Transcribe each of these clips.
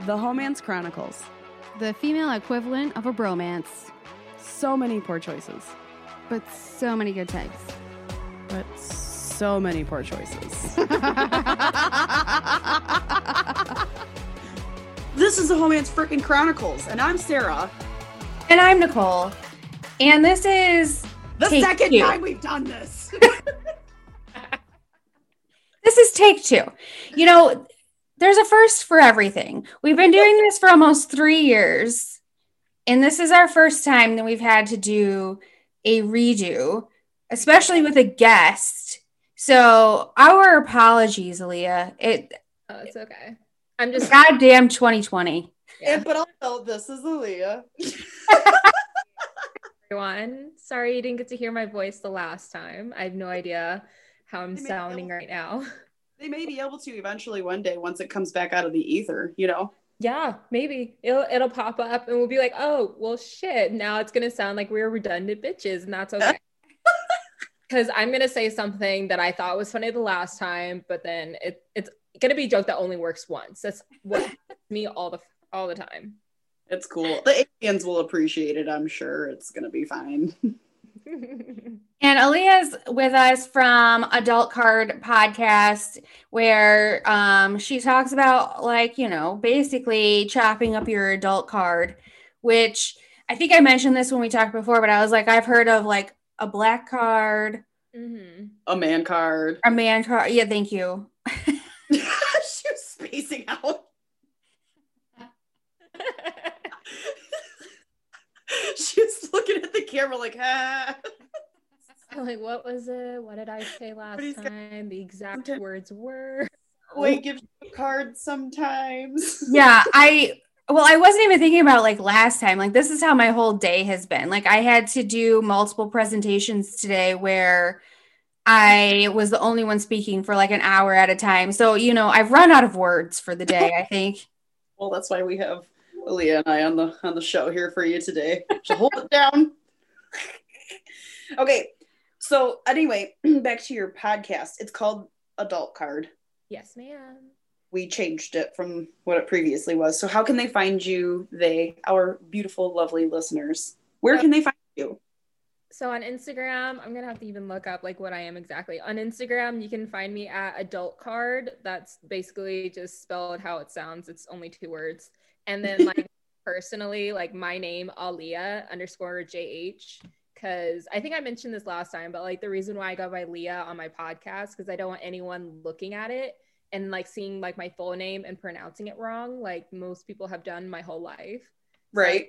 The Homance Chronicles. The female equivalent of a bromance, So many poor choices, but so many good types. but so many poor choices. this is the Homance Frickin' Chronicles, and I'm Sarah. And I'm Nicole. And this is The Take second two. time we've done this. this is take two. You know, there's a first for everything. We've been doing this for almost three years, and this is our first time that we've had to do a redo, especially with a guest. So our apologies, Aaliyah. It Oh, it's okay. I'm just goddamn 2020. yeah, but also, this is Aaliyah. everyone. Sorry you didn't get to hear my voice the last time. I have no idea how I'm You may sounding right now. They may be able to eventually one day once it comes back out of the ether, you know? Yeah, maybe it'll it'll pop up and we'll be like, oh well, shit. Now it's gonna sound like we're redundant bitches, and that's okay. Because I'm gonna say something that I thought was funny the last time, but then it it's gonna be a joke that only works once. That's what me all the all the time. It's cool. The aliens will appreciate it, I'm sure. It's going to be fine. And Aaliyah's with us from Adult Card Podcast, where um, she talks about, like, you know, basically chopping up your adult card, which I think I mentioned this when we talked before, but I was like, I've heard of like a black card, Mhm. A man card. a man card. Yeah, thank you. she was spacing out. she was looking at the camera like, ah. like, what was it? What did I say last he's got- time? The exact Okay. words were. Boy gives you cards sometimes. Yeah, I. Well, I wasn't even thinking about like last time. Like, this is how my whole day has been. Like, I had to do multiple presentations today where I was the only one speaking for like an hour at a time. So, you know, I've run out of words for the day, I think. Well, that's why we have Aaliyah and I on the on the show here for you today. So hold it down. okay. So anyway, back to your podcast. It's called Adult Card. Yes, ma'am. We changed it from what it previously was. So how can they find you? They, our beautiful, lovely listeners. Where can they find you? So on Instagram, I'm gonna have to even look up like what I am exactly. On Instagram, you can find me at adult card. That's basically just spelled how it sounds. It's only two words. And then like personally, like my name, Aliyah underscore JH. Cause I think I mentioned this last time, but like the reason why I go by Liyah on my podcast, because I don't want anyone looking at it and like seeing like my full name and pronouncing it wrong, like most people have done my whole life. So Right.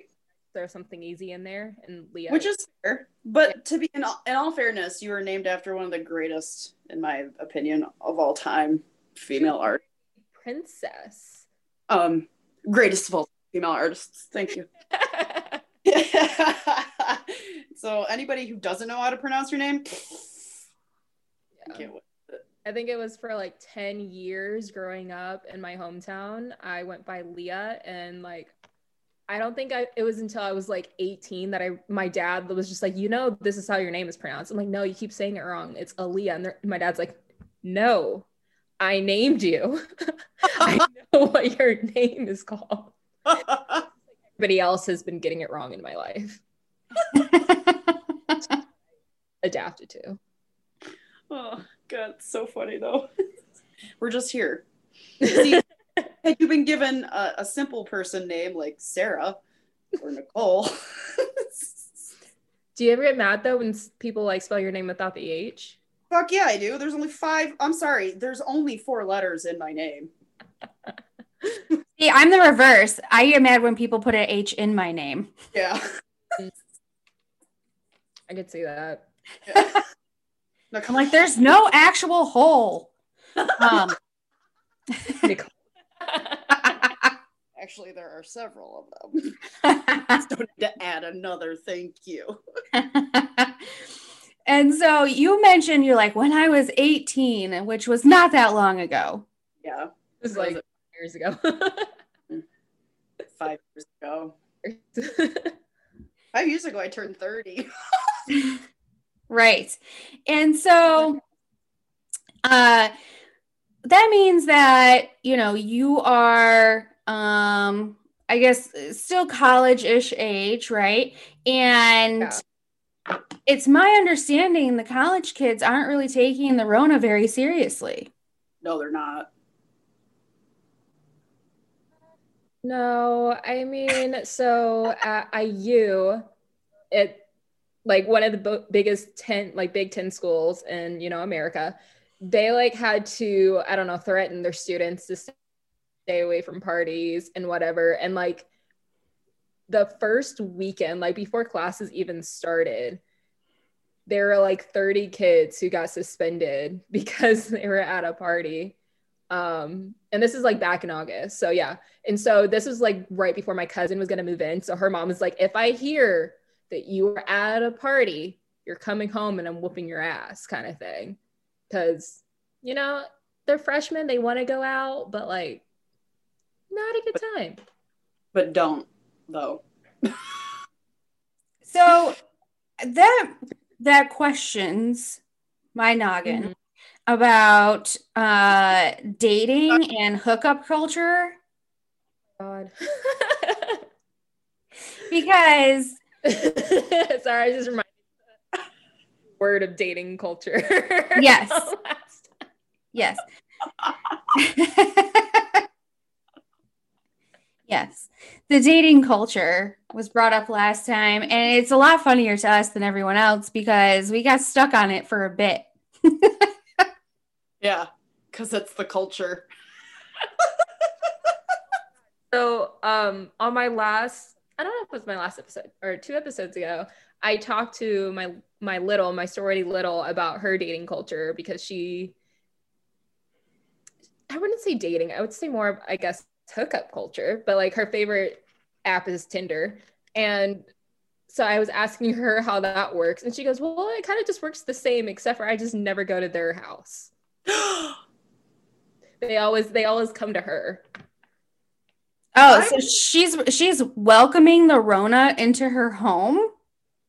there's something easy in there, and Liyah. Which is fair. But to be in all, in all fairness, you were named after one of the greatest, in my opinion, of all time female art. princess. Um, greatest of all female artists. Thank you. so anybody who doesn't know how to pronounce your name, I can't wait. I think it was for like 10 years growing up in my hometown. I went by Liyah and like I don't think I it was until I was like 18 that I my dad was just like, "You know, this is how your name is pronounced." I'm like, "No, you keep saying it wrong. It's Aaliyah." And my dad's like, "No. I named you. I know what your name is called." Everybody else has been getting it wrong in my life. Adapted to. oh god, it's so funny though. We're just here. See, had you been given a, a simple person name like Sarah or Nicole, Do you ever get mad though when people like spell your name without the H? fuck yeah, I do. There's only five. I'm sorry. There's only four letters in my name. See, I'm the reverse. I get mad when people put an H in my name. Yeah. I could see that. yeah. No, I'm like, there's no actual hole. Um, Actually, there are several of them. Don't need to add another thank you. and so you mentioned you're like, when I was 18, which was not that long ago. Yeah, It was What was like years ago. five years ago. Five years ago, I turned 30. Right. And so uh that means that, you know, you are um I guess still college-ish age, right? And Yeah. it's my understanding the college kids aren't really taking the Rona very seriously. No, they're not. No, I mean, so at IU, it like one of the biggest 10 like big 10 schools in, you know, America, they like had to, I don't know, threaten their students to stay away from parties and whatever. And like the first weekend, like before classes even started, there were like 30 kids who got suspended because they were at a party. Um, and this is like back in August. So yeah. And so this was like right before my cousin was gonna move in. So her mom was like, if I hear that you are at a party, you're coming home and I'm whooping your ass, kind of thing. Cause, you know, they're freshmen, they want to go out, but like not a good time. But don't though. So that that questions my noggin Mhm. About uh dating and hookup culture God. because Sorry, I just reminded me of the word of dating culture. Yes. Yes yes the dating culture was brought up last time and it's a lot funnier to us than everyone else because we got stuck on it for a bit Yeah, because it's the culture. So, um, on my last, I don't know if it was my last episode or two episodes ago, I talked to my my little, my sorority little, about her dating culture because she, I wouldn't say dating, I would say more, of, I guess, hookup culture. But like her favorite app is Tinder, and so I was asking her how that works, and she goes, "Well, it kind of just works the same, except for I just never go to their house. They always they always come to her." oh so she's she's welcoming the rona into her home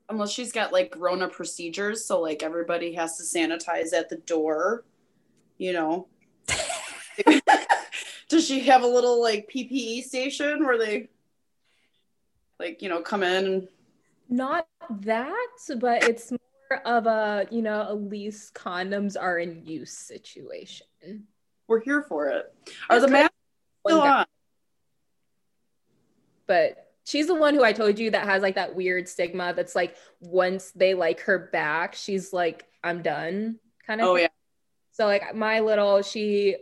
Unless she's got like Rona procedures, so like everybody has to sanitize at the door, you know. Does she have a little like PPE station where they like, you know, come in and not that, but it's more of a, you know, at least condoms are in use situation. we're here for it. Are the masks still on? But she's the one who I told you that has like that weird stigma that's like once they like her back, she's like, I'm done kind of. Oh thing. yeah. So like my little, she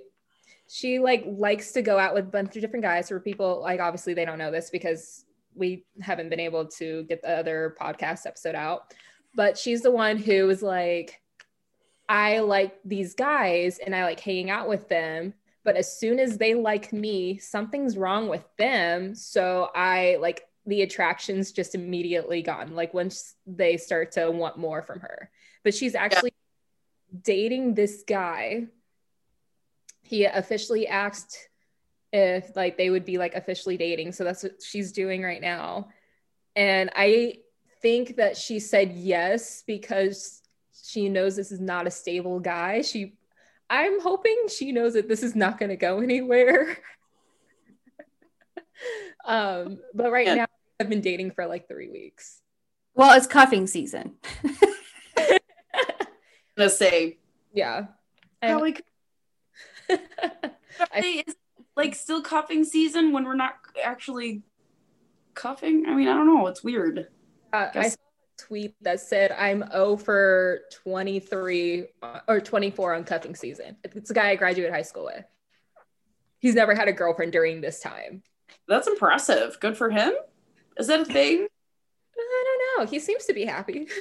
she like likes to go out with a bunch of different guys for people like obviously they don't know this because we haven't been able to get the other podcast episode out. But she's the one who was like, I like these guys and I like hanging out with them. But as soon as they like me, something's wrong with them. So I like the attraction's just immediately gone. Like once they start to want more from her. But she's actually dating this guy. He officially asked if like they would be like officially dating. So that's what she's doing right now. And I think that she said yes because she knows this is not a stable guy. She I'm hoping she knows that this is not going to go anywhere. um, but right Yeah. now I've been dating for like 3 weeks. well it's cuffing season I'm gonna say Yeah. And- probably Probably is like still cuffing season when we're not actually cuffing. I mean, I don't know. It's weird. Uh, I saw a tweet that said I'm 0 for 23 uh, or 24 on cuffing season. It's a guy I graduated high school with. He's never had a girlfriend during this time. That's impressive. Good for him. Is that a thing? I don't know. He seems to be happy.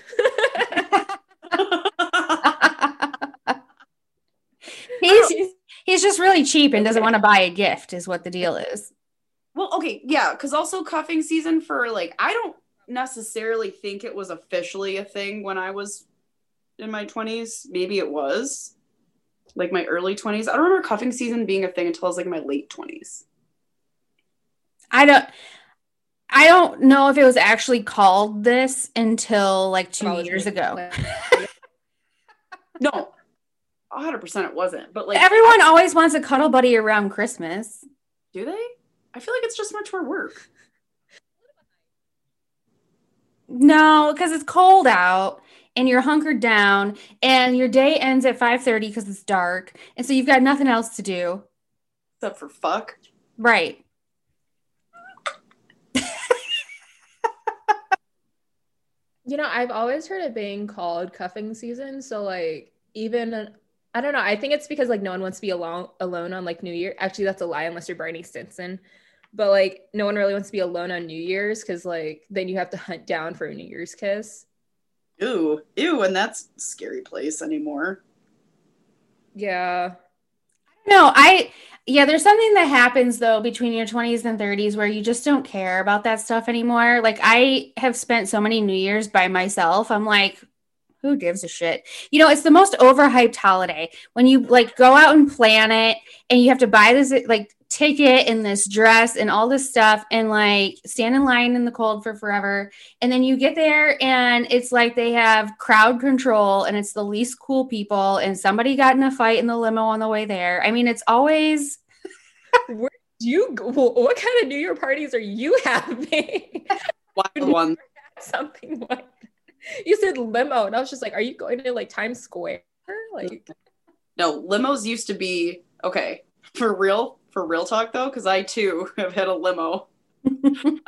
he's he's just really cheap and doesn't want to buy a gift is what the deal is well, okay, yeah, because also cuffing season for like I don't necessarily think it was officially a thing when I was in my twenties. Maybe it was like my early twenties. I don't remember cuffing season being a thing until I was like my late twenties. I don't I don't know if it was actually called this until like two years maybe. ago. Like, No, hundred percent it wasn't. But like, Everyone always wants a cuddle buddy around Christmas. do they? I feel like it's just much more work. No, because it's cold out and you're hunkered down and your day ends at 5:30 because it's dark. And so you've got nothing else to do. Except for fuck. Right. You know, I've always heard it being called cuffing season. So like even I don't know. I think it's because like no one wants to be alone alone on like New Year. Actually, that's a lie unless you're Barney Stinson. But like no one really wants to be alone on New Year's because like then you have to hunt down for a New Year's kiss. Ew, ew, and that's scary place anymore. Yeah. No, I yeah, there's something that happens though between your 20s and 30s where you just don't care about that stuff anymore. Like I have spent so many New Year's by myself. I'm like, who gives a shit? You know, it's the most overhyped holiday when you like go out and plan it and you have to buy this like ticket and this dress and all this stuff and like stand in line in the cold for forever. And then you get there and it's like they have crowd control and it's the least cool people and somebody got in a fight in the limo on the way there. I mean, it's always Where do you go? What kind of New Year parties are you having? Wild one. Something like you said limo, and I was just like, are you going to like Times Square? Like, No, limos used to be okay for real. For real talk though, because I too have had a limo. New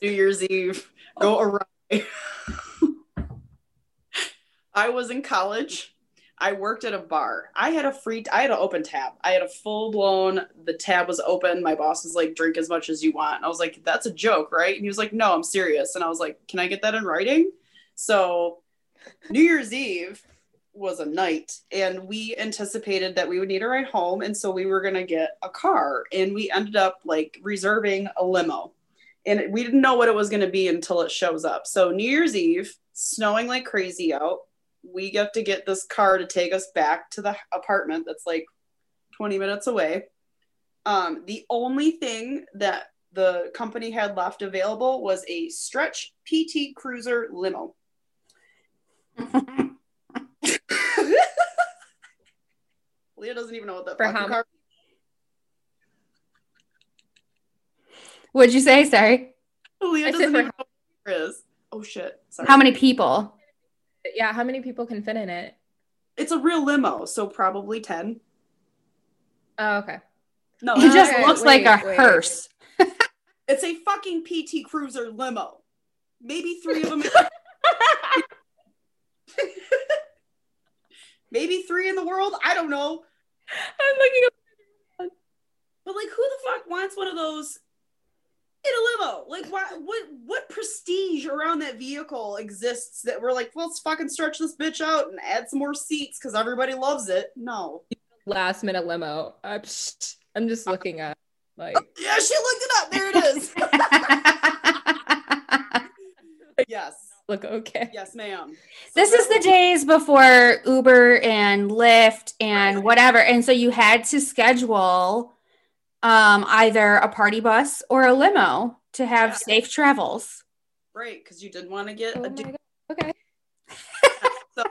Year's Eve, go oh. awry. I was in college. I worked at a bar. I had a free. I had an open tab. I had a full blown. The tab was open. My boss was like, "Drink as much as you want." And I was like, "That's a joke, right?" And he was like, "No, I'm serious." And I was like, "Can I get that in writing?" So, New Year's Eve was a night, and we anticipated that we would need a ride home, and so we were gonna get a car, and we ended up like reserving a limo, and we didn't know what it was gonna be until it shows up. So New Year's Eve, snowing like crazy out, we get to get this car to take us back to the apartment that's like 20 minutes away. Um, the only thing that the company had left available was a stretch PT Cruiser limo. Liyah doesn't even know what that For fucking how- car. What'd you say? Sorry. Liyah I doesn't even know what it is. Oh shit! Sorry. How many people? yeah, how many people can fit in it? It's a real limo, so probably ten. Oh, okay. No, It just Okay, looks wait, like a wait. hearse. it's a fucking PT Cruiser limo. Maybe three of them. Maybe three in the world. I don't know. I'm looking up. But like, who the fuck wants one of those in a limo? Like, why? What? What prestige around that vehicle exists that we're like, well, let's fucking stretch this bitch out and add some more seats because everybody loves it? No. last minute limo. I'm, psh, I'm just looking at like Yeah, she looked it up. There it is. yes. look okay. Yes, ma'am. this is the days before Uber and Lyft and whatever. And so you had to schedule um, either a party bus or a limo to have Yeah. safe travels. Right, because you didn't want to get Oh a di- Okay.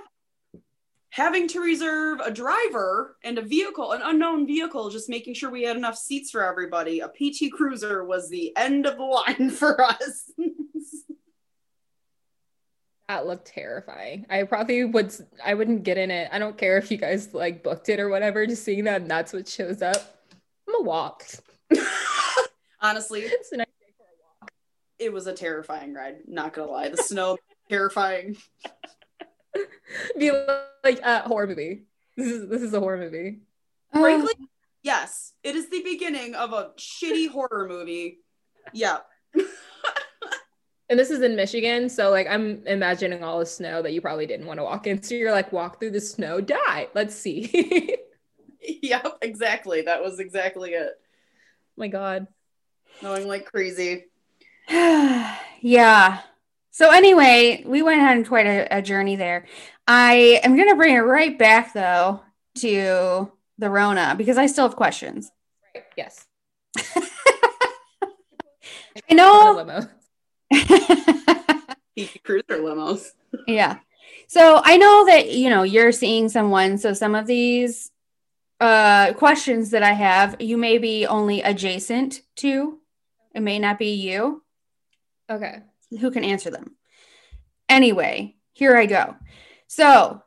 having to reserve a driver and a vehicle, an unknown vehicle, just making sure we had enough seats for everybody. A PT Cruiser was the end of the line for us. That looked terrifying. I probably would. I wouldn't get in it. I don't care if you guys like booked it or whatever. Just seeing that, and that's what shows up. I'm gonna walk. Honestly, It's a nice day for a walk. it was a terrifying ride. Not gonna lie, the snow terrifying. Be like a horror movie. This is this is a horror movie. Uh, Frankly, yes, it is the beginning of a shitty horror movie. Yeah, And this is in Michigan, so like I'm imagining all the snow that you probably didn't want to walk in. So you're like, walk through the snow, die. Let's see. yep, exactly. That was exactly it. my God. Snowing like crazy. yeah. So anyway, we went on quite a, a journey there. I am going to bring it right back though to the Rona because I still have questions. Right. Yes. I know. Limo. PT Cruiser limos. yeah. So I know that you know you're seeing someone. So some of these uh questions that I have, you may be only adjacent to It may not be you. Okay. Who can answer them? Anyway, here I go. So,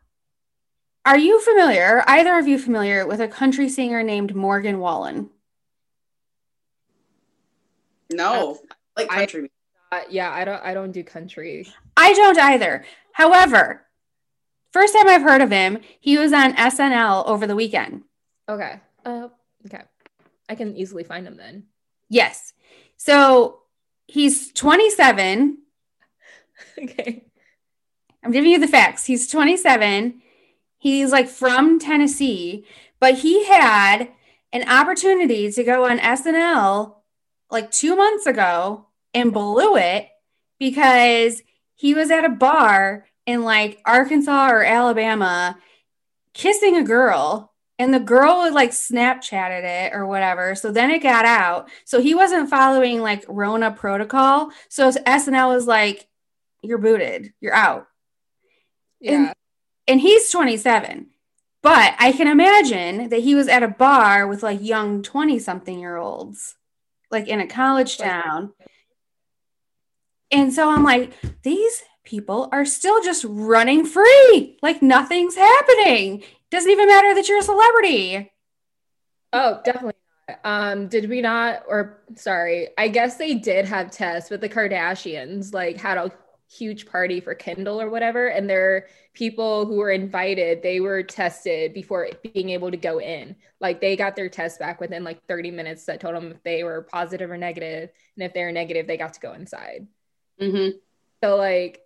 are you familiar, either of you familiar with a country singer named Morgan Wallen? No, I like I- country. Uh, yeah, I don't I don't do country. I don't either. However, first time I've heard of him, he was on SNL over the weekend. Okay. Uh, okay. I can easily find him then. Yes. So he's 27. okay. I'm giving you the facts. He's 27. He's like from Tennessee, but he had an opportunity to go on SNL like two months ago and blew it because he was at a bar in like Arkansas or Alabama kissing a girl and the girl would like Snapchatted it or whatever. So then it got out. So he wasn't following like Rona protocol. So SNL was like, you're booted, you're out Yeah. and he's 27 but i can imagine that he was at a bar with like young 20 something year olds like in a college town and so i'm like these people are still just running free like nothing's happening doesn't even matter that you're a celebrity Oh, definitely. Um, did we not or sorry, I guess they did have tests, but the Kardashians like had a huge party for Kendall or whatever, and their people who were invited, they were tested before being able to go in. Like they got their test back within like 30 minutes that told them if they were positive or negative, and if they were negative, they got to go inside. Mm-hmm. So like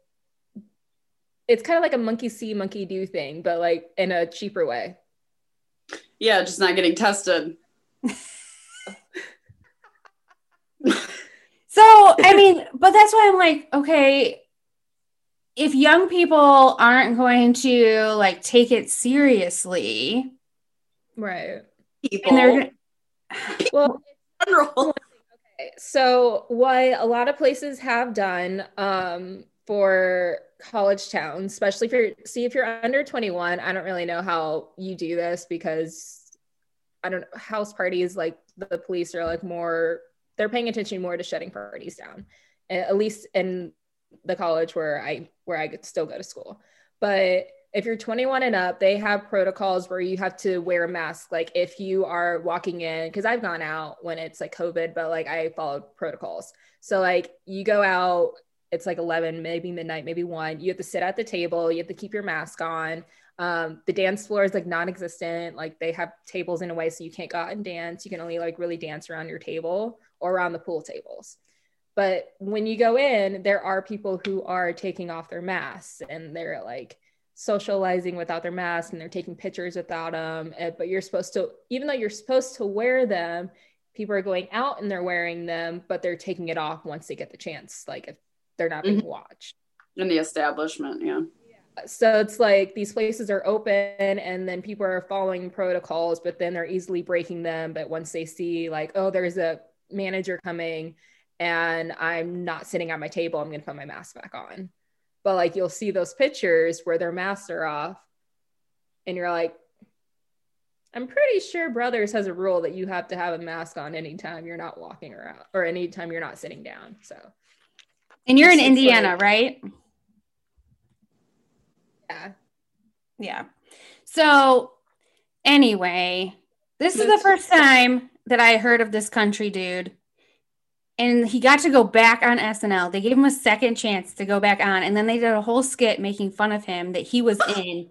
it's kind of like a monkey see, monkey do thing, but like in a cheaper way. Yeah, just not getting tested. so i mean but that's why i'm like okay if young people aren't going to like take it seriously Right. People. and they're gonna Well, general. So what a lot of places have done um, for college towns, especially if you're see if you're under 21, I don't really know how you do this because I don't house parties like the police are like more they're paying attention more to shutting parties down. At least in the college where I where I could still go to school. But if you're 21 and up, they have protocols where you have to wear a mask. Like if you are walking in, because I've gone out when it's like COVID, but like I followed protocols. So like you go out, it's like 11, maybe midnight, maybe one. You have to sit at the table. You have to keep your mask on. Um, the dance floor is like non-existent. Like they have tables in a way so you can't go out and dance. You can only like really dance around your table or around the pool tables. But when you go in, there are people who are taking off their masks and they're like socializing without their mask and they're taking pictures without them. Eh, but you're supposed to, even though you're supposed to wear them, people are going out and they're wearing them, but they're taking it off once they get the chance, like if they're not being mm-hmm. watched. In the establishment, yeah. So it's like these places are open and then people are following protocols, but then they're easily breaking them. But once they see, like, oh, there's a manager coming and I'm not sitting at my table, I'm going to put my mask back on. But like you'll see those pictures where their masks are off, and you're like, I'm pretty sure Brothers has a rule that you have to have a mask on anytime you're not walking around or anytime you're not sitting down. So and you're in indiana like- right yeah. Yeah. So, anyway, this is the first time that I heard of this country dude. And he got to go back on SNL. They gave him a second chance to go back on. And then they did a whole skit making fun of him that he was in.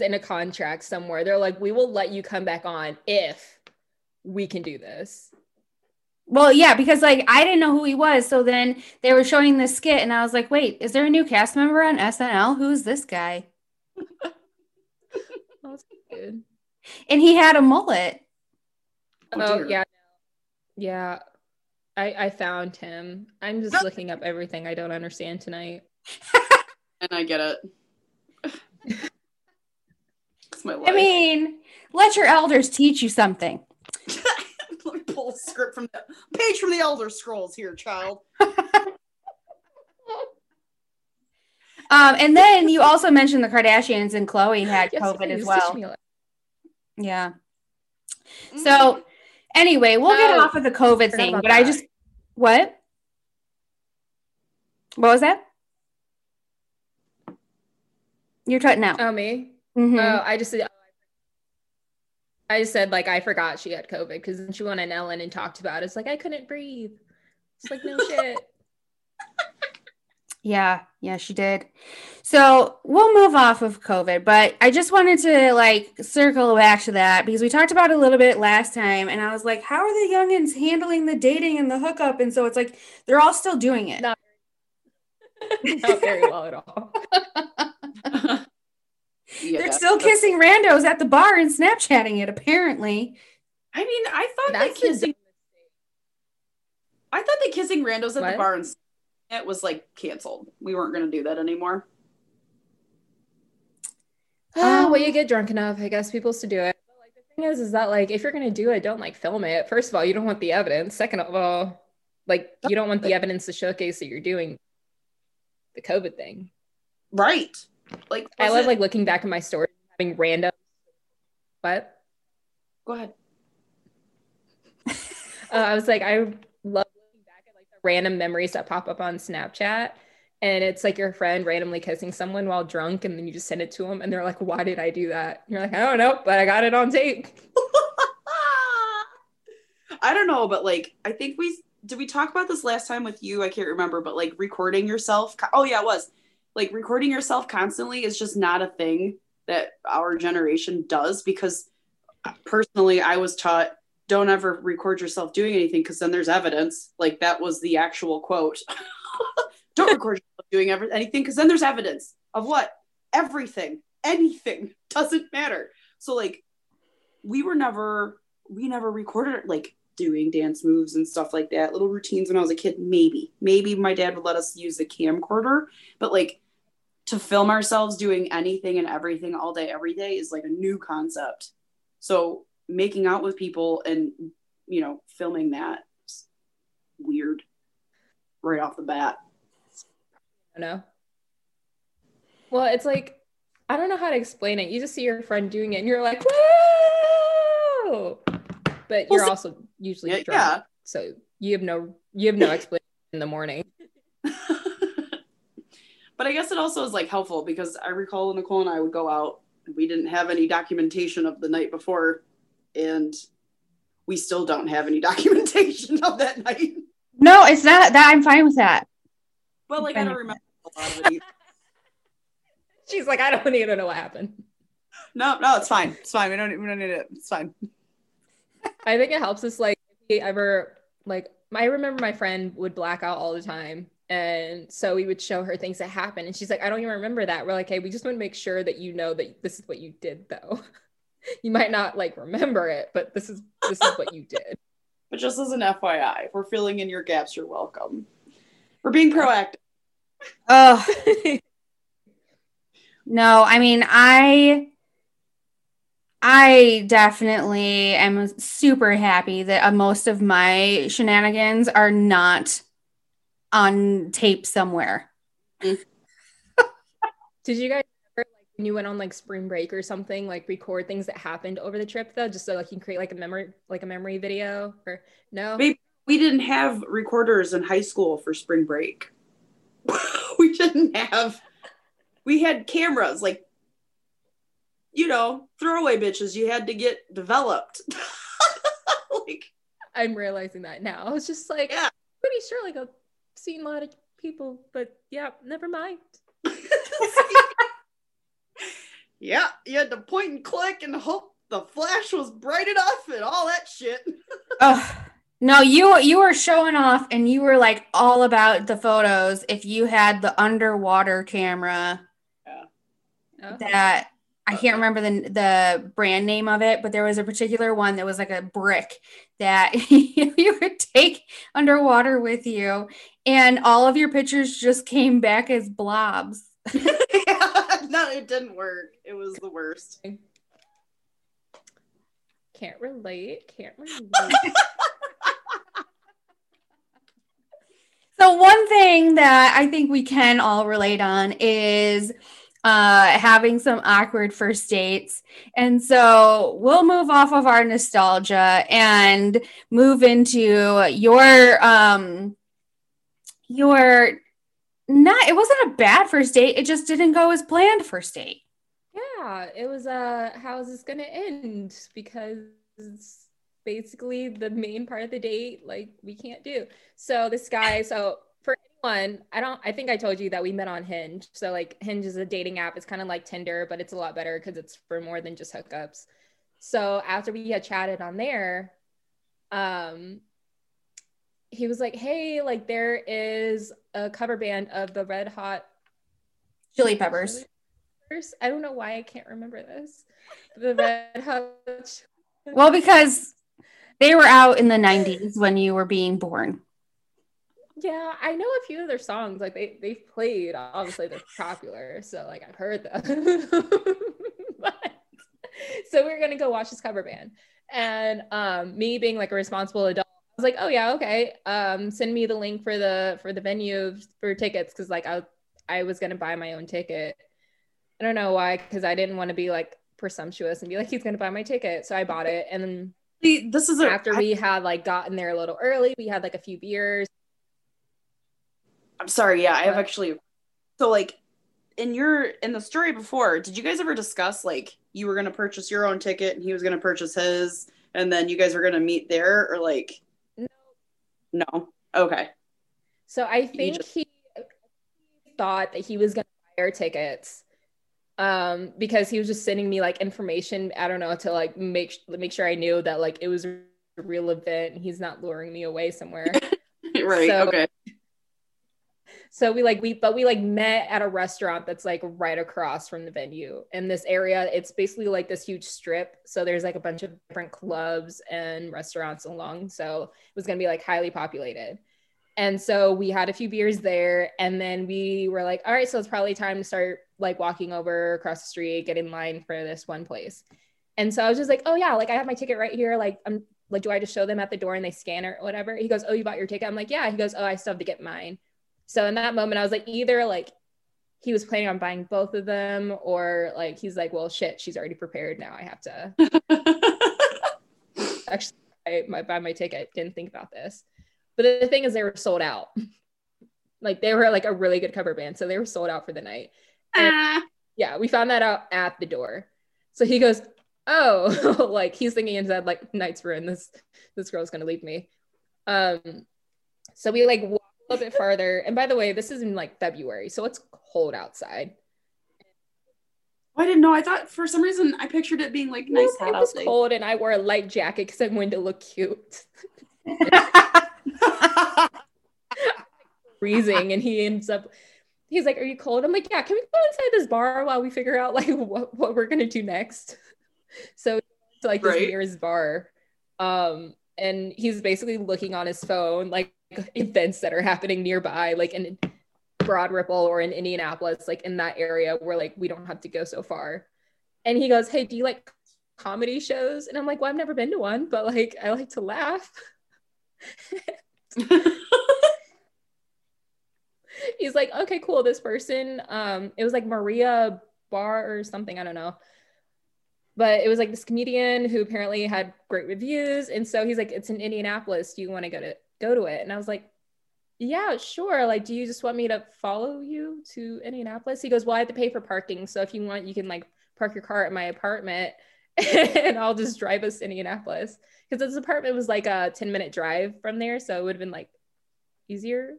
in a contract somewhere. They're like, we will let you come back on if we can do this. Well, yeah, because like I didn't know who he was. So then they were showing this skit, and I was like, wait, is there a new cast member on SNL? Who's this guy? And he had a mullet. Oh, Oh, dear. yeah. Yeah. I, I found him. I'm just looking up everything I don't understand tonight. And I get it. it's my life. I mean, let your elders teach you something. Let me pull script from the page from the Elder Scrolls here, child. Um, and then you also mentioned the Kardashians and Khloé had Yes, COVID as well. me a lot. Yeah. So Anyway, we'll get Oh, off of the COVID thing, but I just what? What was that? You're cutting out. Oh, me? Mhm. Oh, I just I just said like I forgot she had COVID because then she went on Ellen and talked about it. It's like I couldn't breathe. It's like no shit. Yeah, yeah, she did. So we'll move off of COVID, but I just wanted to like circle back to that because we talked about it a little bit last time, and I was like, how are the youngins handling the dating and the hookup? And so it's like they're all still doing it. No. Not very well at all. Yeah. They're still kissing randos at the bar and Snapchatting it, apparently. I mean, I thought That's that the kissing. I thought that kissing randos at What? the bar and it was like canceled. We weren't going to do that anymore. Oh, well, you get drunk enough. I guess people to do it. But, like the thing is, is that like if you're gonna do it, don't like film it. First of all, you don't want the evidence. Second of all, like you don't want the evidence to showcase that you're doing the COVID thing. Right. Like I love it- like looking back at my story, having random. What? Go ahead. Uh, I was like, I love looking back at like the random memories that pop up on Snapchat. And it's like your friend randomly kissing someone while drunk, and then you just send it to them, and they're like, "Why did I do that?" And you're like, "I don't know, but I got it on tape." I don't know, but like I think we did we talk about this last time with you? I can't remember, but like recording yourself. Oh yeah, it was. Like recording yourself constantly is just not a thing that our generation does because uh, personally I was taught don't ever record yourself doing anything because then there's evidence. Like that was the actual quote. don't record yourself doing ever- anything because then there's evidence of what? Everything. Anything doesn't matter. So like we were never we never recorded like doing dance moves and stuff like that little routines when i was a kid maybe maybe my dad would let us use the camcorder but like to film ourselves doing anything and everything all day every day is like a new concept so making out with people and you know filming that is weird right off the bat I know. Well, it's like I don't know how to explain it. You just see your friend doing it, and you're like, "Whoa!" But you're so- also usually yeah, drunk, yeah. so you have no you have no explanation in the morning. but I guess it also is like helpful because I recall Nicole and I would go out, we didn't have any documentation of the night before, and we still don't have any documentation of that night. No, it's not that. I'm fine with that. Well, like I don't remember a lot of it either. She's like, I don't even know what happened. No, no, it's fine. It's fine. We don't we don't need it. It's fine. I think it helps us like if we ever like I remember my friend would black out all the time. And so we would show her things that happened. And she's like, I don't even remember that. We're like, hey, we just want to make sure that you know that this is what you did though. you might not like remember it, but this is this is what you did. But just as an FYI, if we're filling in your gaps, you're welcome. We're being proactive. Oh, no. I mean, I I definitely am super happy that uh, most of my shenanigans are not on tape somewhere. Did you guys ever, like when you went on like spring break or something, like record things that happened over the trip though, just so like you can create like a memory like a memory video or no? Maybe we didn't have recorders in high school for spring break. we didn't have we had cameras like you know, throwaway bitches you had to get developed. like I'm realizing that now. I was just like, Yeah. pretty sure like I've seen a lot of people, but yeah, never mind. Yeah, you had to point and click and hope the flash was bright enough and all that shit. Oh no, you you were showing off and you were like all about the photos if you had the underwater camera Oh. that I can't uh-huh. remember the the brand name of it, but there was a particular one that was like a brick that you would take underwater with you, and all of your pictures just came back as blobs. no, it didn't work. It was the worst. Can't relate. Can't relate. So one thing that I think we can all relate on is uh, having some awkward first dates. And so we'll move off of our nostalgia and move into your um your not it wasn't a bad first date, it just didn't go as planned first date. Yeah, it was uh how is this gonna end? Because basically the main part of the date, like we can't do. So this guy, so for anyone, I don't I think I told you that we met on Hinge. So like Hinge is a dating app. It's kind of like Tinder, but it's a lot better because it's for more than just hookups. So after we had chatted on there, um he was like, Hey, like there is a cover band of the red hot Chili peppers. I don't know why I can't remember this. The red hot Well, because they were out in the 90s when you were being born. Yeah, I know a few of their songs. Like they they've played. Obviously, they're popular, so like I've heard them. but, so we are gonna go watch this cover band, and um, me being like a responsible adult, was like, oh yeah, okay. Um, send me the link for the for the venue for tickets because like I I was gonna buy my own ticket. I don't know why, because I didn't want to be like presumptuous and be like he's gonna buy my ticket, so I bought it, and then See, this is a, after we had like gotten there a little early, we had like a few beers I'm sorry. Yeah, I have actually. So like, in your in the story before, did you guys ever discuss like you were gonna purchase your own ticket and he was gonna purchase his, and then you guys were gonna meet there, or like? No. Okay. So I think just- he thought that he was gonna buy our tickets um because he was just sending me like information i don't know to like make make sure i knew that like it was a real event and he's not luring me away somewhere right so, okay so we like we but we like met at a restaurant that's like right across from the venue in this area. It's basically like this huge strip. So there's like a bunch of different clubs and restaurants along. So it was gonna be like highly populated. And so we had a few beers there, and then we were like, all right, so it's probably time to start like walking over across the street, get in line for this one place. And so I was just like, oh yeah, like I have my ticket right here. Like I'm like, do I just show them at the door and they scan or whatever? He goes, oh, you bought your ticket. I'm like, yeah. He goes, oh, I still have to get mine. So in that moment, I was like, either like he was planning on buying both of them, or like he's like, well, shit, she's already prepared. Now I have to actually I might buy my ticket. Didn't think about this. But the thing is, they were sold out. like they were like a really good cover band, so they were sold out for the night. And, yeah, we found that out at the door. So he goes, "Oh, like he's thinking in his head, like night's ruined. This this girl's gonna leave me." Um, so we like a little bit farther. And by the way, this is in like February, so it's cold outside. Oh, I didn't know. I thought for some reason I pictured it being like nice. It was cold, and I wore a light jacket because I wanted to look cute. freezing, and he ends up. He's like, "Are you cold?" I'm like, "Yeah." Can we go inside this bar while we figure out like what what we're gonna do next? So, to, like this right. nearest bar, um, and he's basically looking on his phone, like events that are happening nearby, like in Broad Ripple or in Indianapolis, like in that area where like we don't have to go so far. And he goes, Hey, do you like comedy shows? And I'm like, Well, I've never been to one, but like I like to laugh. He's like, Okay, cool. This person, um, it was like Maria Bar or something, I don't know. But it was like this comedian who apparently had great reviews. And so he's like, It's in Indianapolis. Do you want to go to go to it. And I was like, yeah, sure. Like, do you just want me to follow you to Indianapolis? He goes, well, I have to pay for parking. So if you want, you can like park your car at my apartment and I'll just drive us to Indianapolis. Because this apartment was like a 10 minute drive from there. So it would have been like easier.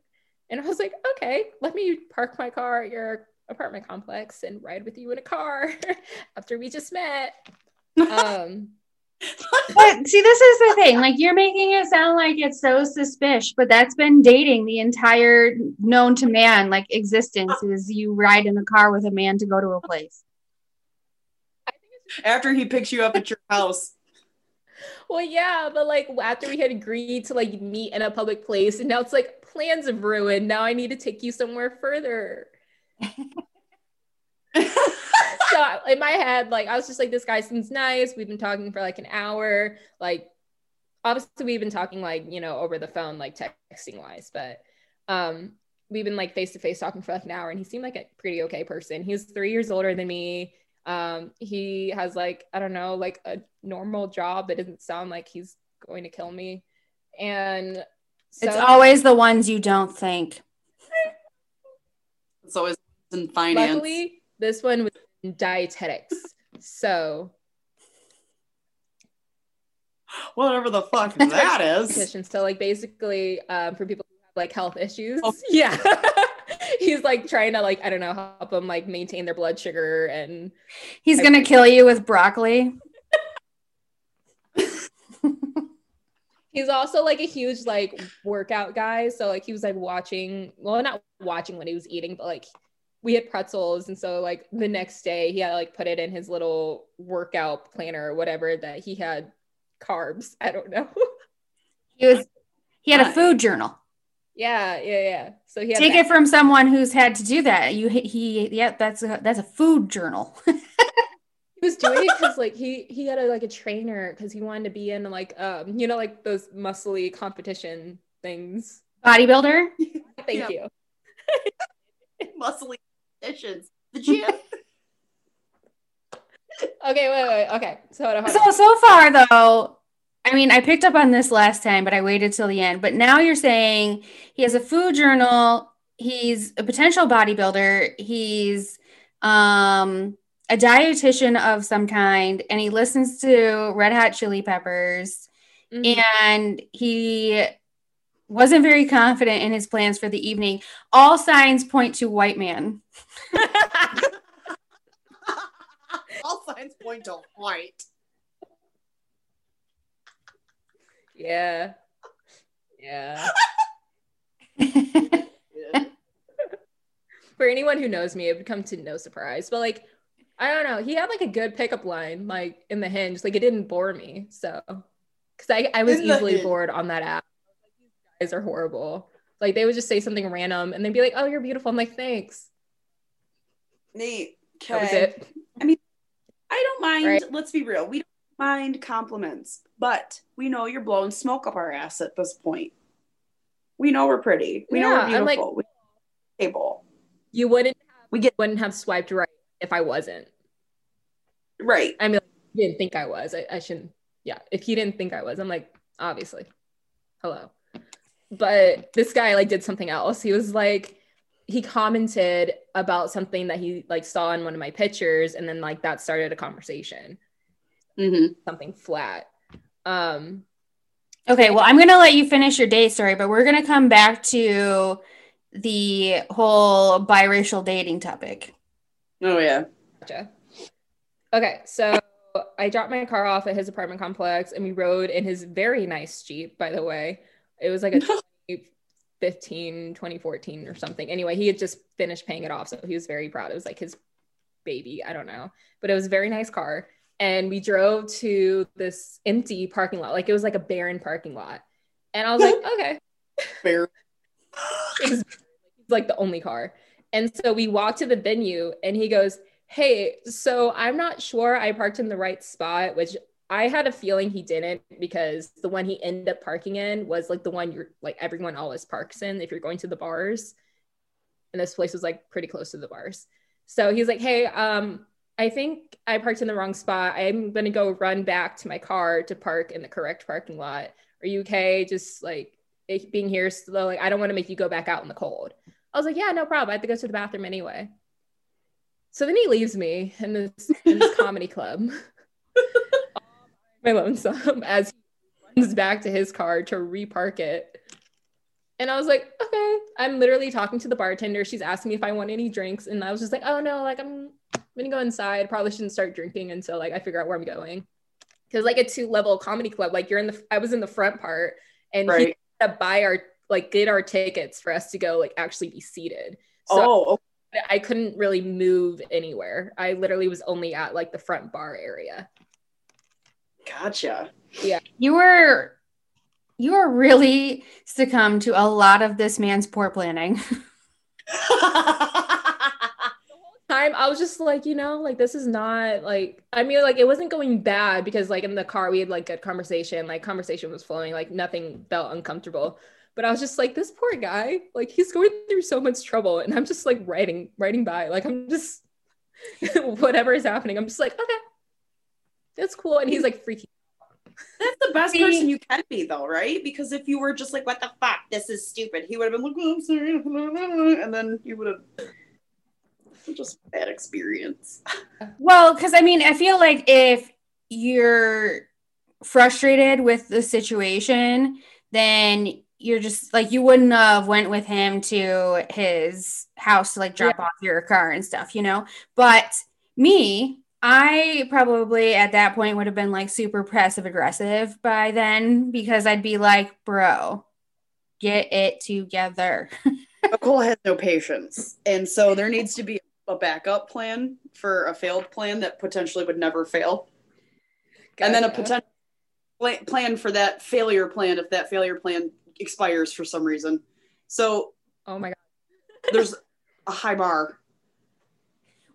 And I was like, okay, let me park my car at your apartment complex and ride with you in a car after we just met. Um, but see, this is the thing. Like you're making it sound like it's so suspicious, but that's been dating the entire known to man like existence is you ride in a car with a man to go to a place. After he picks you up at your house. Well, yeah, but like after we had agreed to like meet in a public place, and now it's like plans have ruined. Now I need to take you somewhere further. so in my head, like I was just like, this guy seems nice. We've been talking for like an hour. Like obviously we've been talking like, you know, over the phone, like texting wise, but um we've been like face to face talking for like an hour, and he seemed like a pretty okay person. He was three years older than me. Um, he has like I don't know, like a normal job that doesn't sound like he's going to kill me, and so, It's always the ones you don't think. It's always in finance. luckily this one was in dietetics, so Whatever the fuck that is. So like basically, um, for people who have like health issues, Oh. yeah, he's like trying to like I don't know help them like maintain their blood sugar and He's gonna kill you with broccoli. he's also like a huge like workout guy. So like he was like watching, well, not watching when he was eating, but like we had pretzels, and so like the next day he had like put it in his little workout planner or whatever that he had carbs. I don't know. He was he had a food journal. yeah, yeah, yeah. So he had Take that. it from someone who's had to do that. You he yeah, that's a that's a food journal. He was doing it because like he he had a like a trainer because he wanted to be in like um you know like those muscly competition things. Bodybuilder. Thank Yeah. you. Muscly conditions. The gym. Okay, wait, wait, okay. So hold on, hold So so far though, I mean, I picked up on this last time, but I waited till the end. But now you're saying he has a food journal. He's a potential bodybuilder. He's um, a dietitian of some kind, and he listens to Red Hot Chili Peppers. Mhm. And he wasn't very confident in his plans for the evening. All signs point to white man. All signs point to white. yeah, yeah. For anyone who knows me, it would come to no surprise. But like, I don't know. He had like a good pickup line, like in the hinge. Like it didn't bore me. So, because I I was easily Hinge. bored on that app. Guys are horrible. Like they would just say something random and they'd be like, "Oh, you're beautiful." I'm like, "Thanks." Nate. That was it. I mean, I don't mind. Right. Let's be real. We don't mind compliments, but we know you're blowing smoke up our ass at this point. We know we're pretty. We know Yeah, we're I'm like- beautiful. we able. You wouldn't We get wouldn't have swiped right if I wasn't. right. I mean, like, you didn't think I was. I, I shouldn't. Yeah, if you didn't think I was, I'm like, obviously, hello. But this guy like did something else. He was like, he commented about something that he like saw in one of my pictures, and then like that started a conversation. hmm Something flat. Um, Okay, well, I'm going to let you finish your day story, but we're going to come back to the whole biracial dating topic. Oh yeah. Gotcha. Okay, so I dropped my car off at his apartment complex and we rode in his very nice Jeep, by the way. It was like a 2015, 2014 or something. Anyway, he had just finished paying it off, so he was very proud. It was like his baby, I don't know. But it was a very nice car. And we drove to this empty parking lot. Like it was like a barren parking lot. And I was like, okay, Fair. it was like the only car. And so we walked to the venue and he goes, Hey, so I'm not sure I parked in the right spot, which I had a feeling he didn't because the one he ended up parking in was like the one you're like everyone always parks in if you're going to the bars. And this place was like pretty close to the bars. So he's like, Hey, um, I think I parked in the wrong spot. I'm gonna go run back to my car to park in the correct parking lot. Are you okay? Just like it being here slow, like I don't want to make you go back out in the cold. I was like, yeah, no problem. I have to go to the bathroom anyway. So then he leaves me in this, in this comedy club, my lonesome, as he runs back to his car to repark it. And I was like, okay. I'm literally talking to the bartender. She's asking me if I want any drinks, and I was just like, oh no, like I'm, I'm gonna go inside. Probably shouldn't start drinking until like I figure out where I'm going. Because like a two level comedy club, like you're in the, I was in the front part, and he had to buy our like get our tickets for us to go like actually be seated. So oh, okay. I couldn't really move anywhere. I literally was only at like the front bar area. Gotcha. Yeah. You were you were really succumbed to a lot of this man's poor planning. Time I was just like, you know, like this is not like I mean like it wasn't going bad because like in the car we had like good conversation, like conversation was flowing, like nothing felt uncomfortable. But I was just like, this poor guy, like he's going through so much trouble, and I'm just like writing, writing by, like I'm just whatever is happening. I'm just like, okay, that's cool, and he's like freaking. That's the best person you can be, though, right? Because if you were just like, "What the fuck? This is stupid," he would have been like, "Oh, I'm sorry," and then you would have just bad experience. Well, because I mean, I feel like if you're frustrated with the situation, then you're just like you wouldn't have went with him to his house to like drop off your car and stuff, you know. But me, I probably at that point would have been like super passive aggressive by then because I'd be like, bro, get it together. Nicole has no patience, and so there needs to be a backup plan for a failed plan that potentially would never fail, and then a potential pla- plan for that failure plan if that failure plan expires for some reason. So Oh my god. there's a high bar.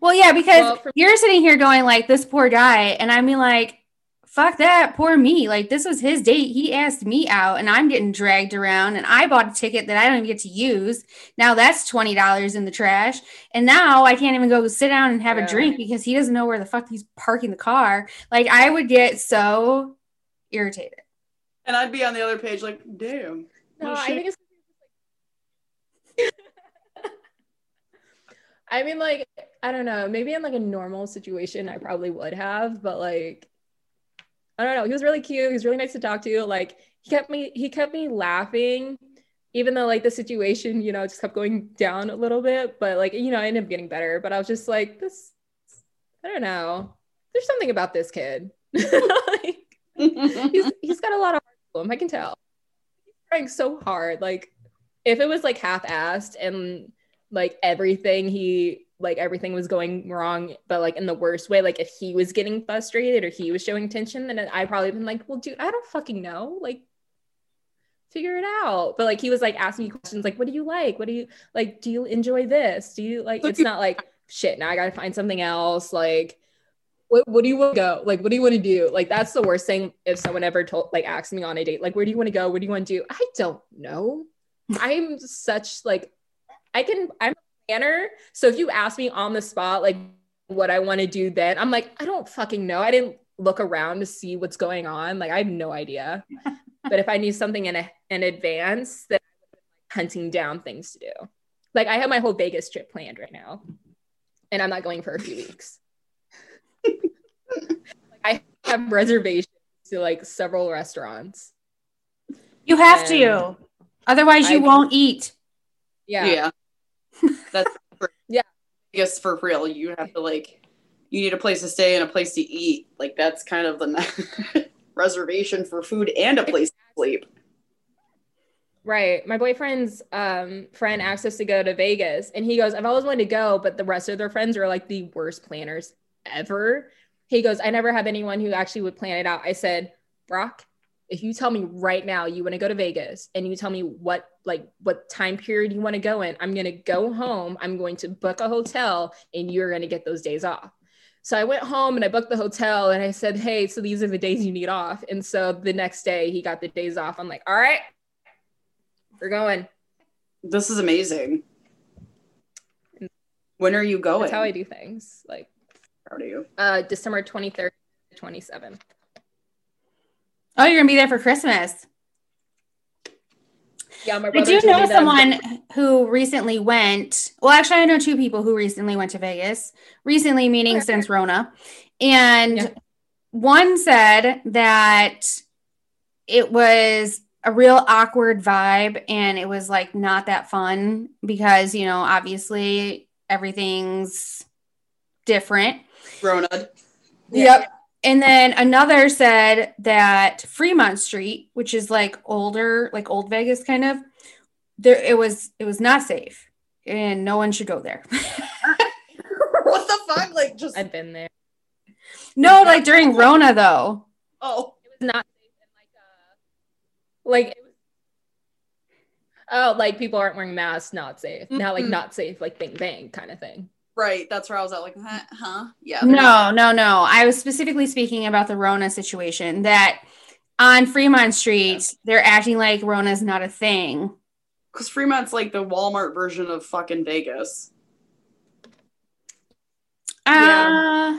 Well, yeah, because Well, for- you're sitting here going like this poor guy, and I mean like, fuck that, poor me. Like this was his date. He asked me out, and I'm getting dragged around, and I bought a ticket that I don't even get to use. Now that's twenty dollars in the trash, and now I can't even go sit down and have Yeah. a drink because he doesn't know where the fuck he's parking the car. Like I would get so irritated. And I'd be on the other page like, damn. No, I think it's. I mean, like, I don't know. Maybe in like a normal situation, I probably would have, but like, I don't know. He was really cute. He was really nice to talk to. Like, he kept me, he kept me laughing, even though like the situation, you know, just kept going down a little bit. But like, you know, I ended up getting better. But I was just like, this, I don't know. There's something about this kid. like, he's he's got a lot of heart. I can tell. He's trying so hard. Like if it was like half-assed and like everything he like everything was going wrong, but like in the worst way, like if he was getting frustrated or he was showing tension, then I probably been like, well, dude, I don't fucking know. Like figure it out. But like he was like asking me questions like, what do you like? What do you like? Do you enjoy this? Do you like it's not like shit, now I gotta find something else. Like what, what do you want to go? Like, what do you want to do? Like, that's the worst thing if someone ever told, like, asked me on a date, like, where do you want to go? What do you want to do? I don't know. I'm such, like, I can, I'm a planner. So if you ask me on the spot, like, what I want to do then, I'm like, I don't fucking know. I didn't look around to see what's going on. Like, I have no idea. but if I knew something in, a, in advance, then I would be hunting down things to do. Like, I have my whole Vegas trip planned right now, and I'm not going for a few weeks. I have reservations to like several restaurants. You have And to, otherwise you I- won't eat. Yeah. Yeah. That's for, Yeah. I guess for real. You have to like you need a place to stay and a place to eat. Like that's kind of the reservation for food and a place to sleep. Right. My boyfriend's um, friend asked us to go to Vegas, and he goes, I've always wanted to go, but the rest of their friends are like the worst planners ever. He goes, I never have anyone who actually would plan it out. I said, Brock, if you tell me right now you want to go to Vegas and you tell me what like what time period you want to go in, I'm gonna go home. I'm going to book a hotel and you're gonna get those days off. So I went home and I booked the hotel and I said, Hey, so these are the days you need off. And so the next day he got the days off. I'm like, all right, we're going. This is amazing. When are you going? That's how I do things. Like Proud of you. uh December 23rd, 27th. Oh, you're gonna be there for Christmas. Yeah, my I do know someone who recently went. Well, actually, I know two people who recently went to Vegas. Recently, meaning Okay. since Rona. And Yeah. one said that it was a real awkward vibe and it was like not that fun because, you know, obviously everything's different. Rona. Yep. And then another said that Fremont Street, which is like older, like old Vegas kind of, there it was it was not safe and no one should go there. what the fuck? Like just I've been there. no, like during Rona though. oh It was not safe and like uh like it was Oh, like people aren't wearing masks, not safe. Not like Mhm. not safe, like bang bang kind of thing. Right. That's where I was at. Like huh? huh? Yeah. they're not- No, no, no. I was specifically speaking about the Rona situation that on Fremont Street, they're acting like Rona's not a thing. Because Fremont's like the Walmart version of fucking Vegas. Uh,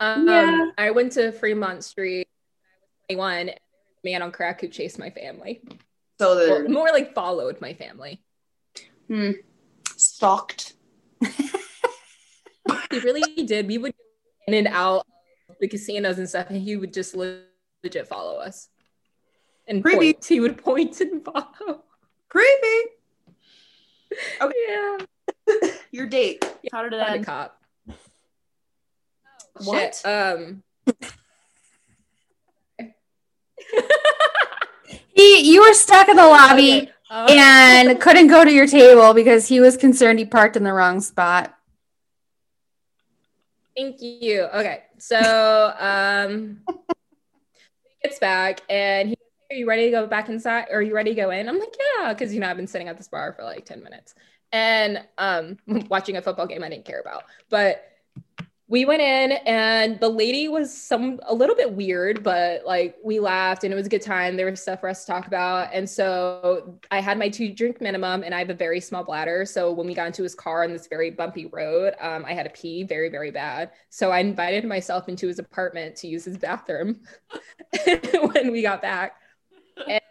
Um, Yeah. I went to Fremont Street. I was 21. and there was a Man on crack who chased my family. So Well, they're more like followed my family. hmm, stalked. He really did. We would go in and out of the casinos and stuff, and he would just legit follow us. And Creepy. point. He would point and follow. Creepy. Yeah. Your date. How did it Found a end? cop. What? Shit, Um. he, you were stuck in the lobby okay, uh, and couldn't go to your table because he was concerned he parked in the wrong spot. Thank you. Okay, so um, he gets back and he "Are you ready to go back inside? Are you ready to go in?" I'm like, "Yeah," because you know I've been sitting at this bar for like ten minutes and um, watching a football game I didn't care about. But we went in and the lady was some a little bit weird, but like we laughed and it was a good time. There was stuff for us to talk about, and so I had my two drink minimum, and I have a very small bladder. So when we got into his car on this very bumpy road, um, I had to pee very very bad. So I invited myself into his apartment to use his bathroom when we got back, and,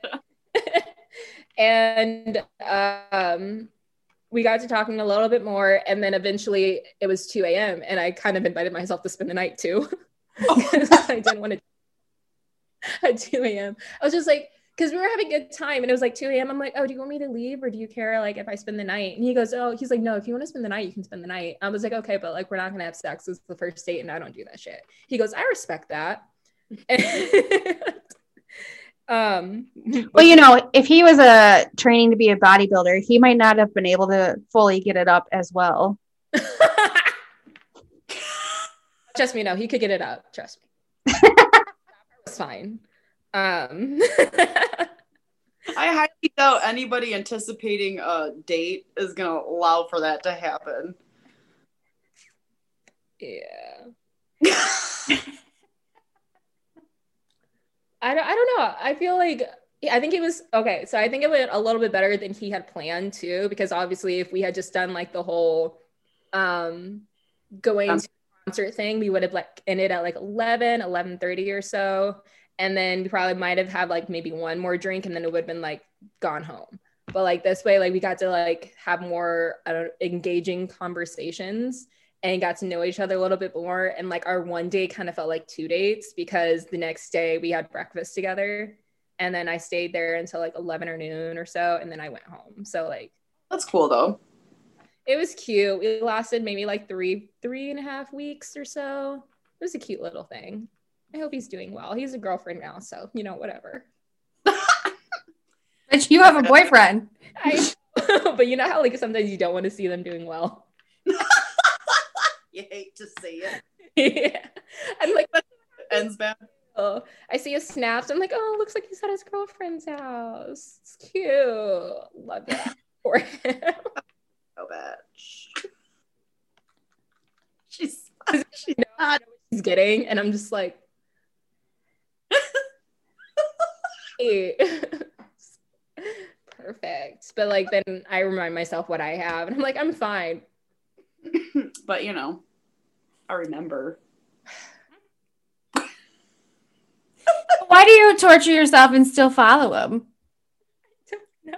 and um, we got to talking a little bit more, and then eventually it was 2 a.m. and I kind of invited myself to spend the night too. because oh. I didn't want to at 2 a.m. I was just like, because we were having a good time and it was like 2 a.m. I'm like, oh, do you want me to leave or do you care like if I spend the night? And he goes, oh, he's like, no, if you want to spend the night, you can spend the night. I was like, okay, but like we're not gonna have sex. it's the first date and I don't do that shit. He goes, I respect that. um, Well, you know, if he was a training to be a bodybuilder, he might not have been able to fully get it up as well. Trust me, no, he could get it up. Trust me. it's fine. Um, I highly doubt anybody anticipating a date is gonna allow for that to happen. yeah. I don't, I don't know. I feel like I think it was okay. So I think it went a little bit better than he had planned too, because obviously if we had just done like the whole um going Um, to concert thing, we would have like ended at like 11, 11 or so. And then we probably might have had like maybe one more drink and then it would have been like gone home. But like this way, like we got to like have more I don't, engaging conversations and got to know each other a little bit more. And like our one day kind of felt like two dates because the next day we had breakfast together. And then I stayed there until like 11 or noon or so. And then I went home. So like That's cool though. it was cute. It lasted maybe like three, three and a half weeks or so. It was a cute little thing. I hope he's doing well. He's a girlfriend now. So, you know, whatever. But you have a boyfriend. I, but you know how like sometimes you don't want to see them doing well. You hate to see it. yeah. I'm like, Ends bad. oh, I see his snaps. I'm like, oh, looks like he's at his girlfriend's house. It's cute. Love that for him. Oh bad. She's she knows what he's getting, and I'm just like, hey. perfect. But like, then I remind myself what I have, and I'm like, I'm fine. but you know, I remember. Why do you torture yourself and still follow him? No.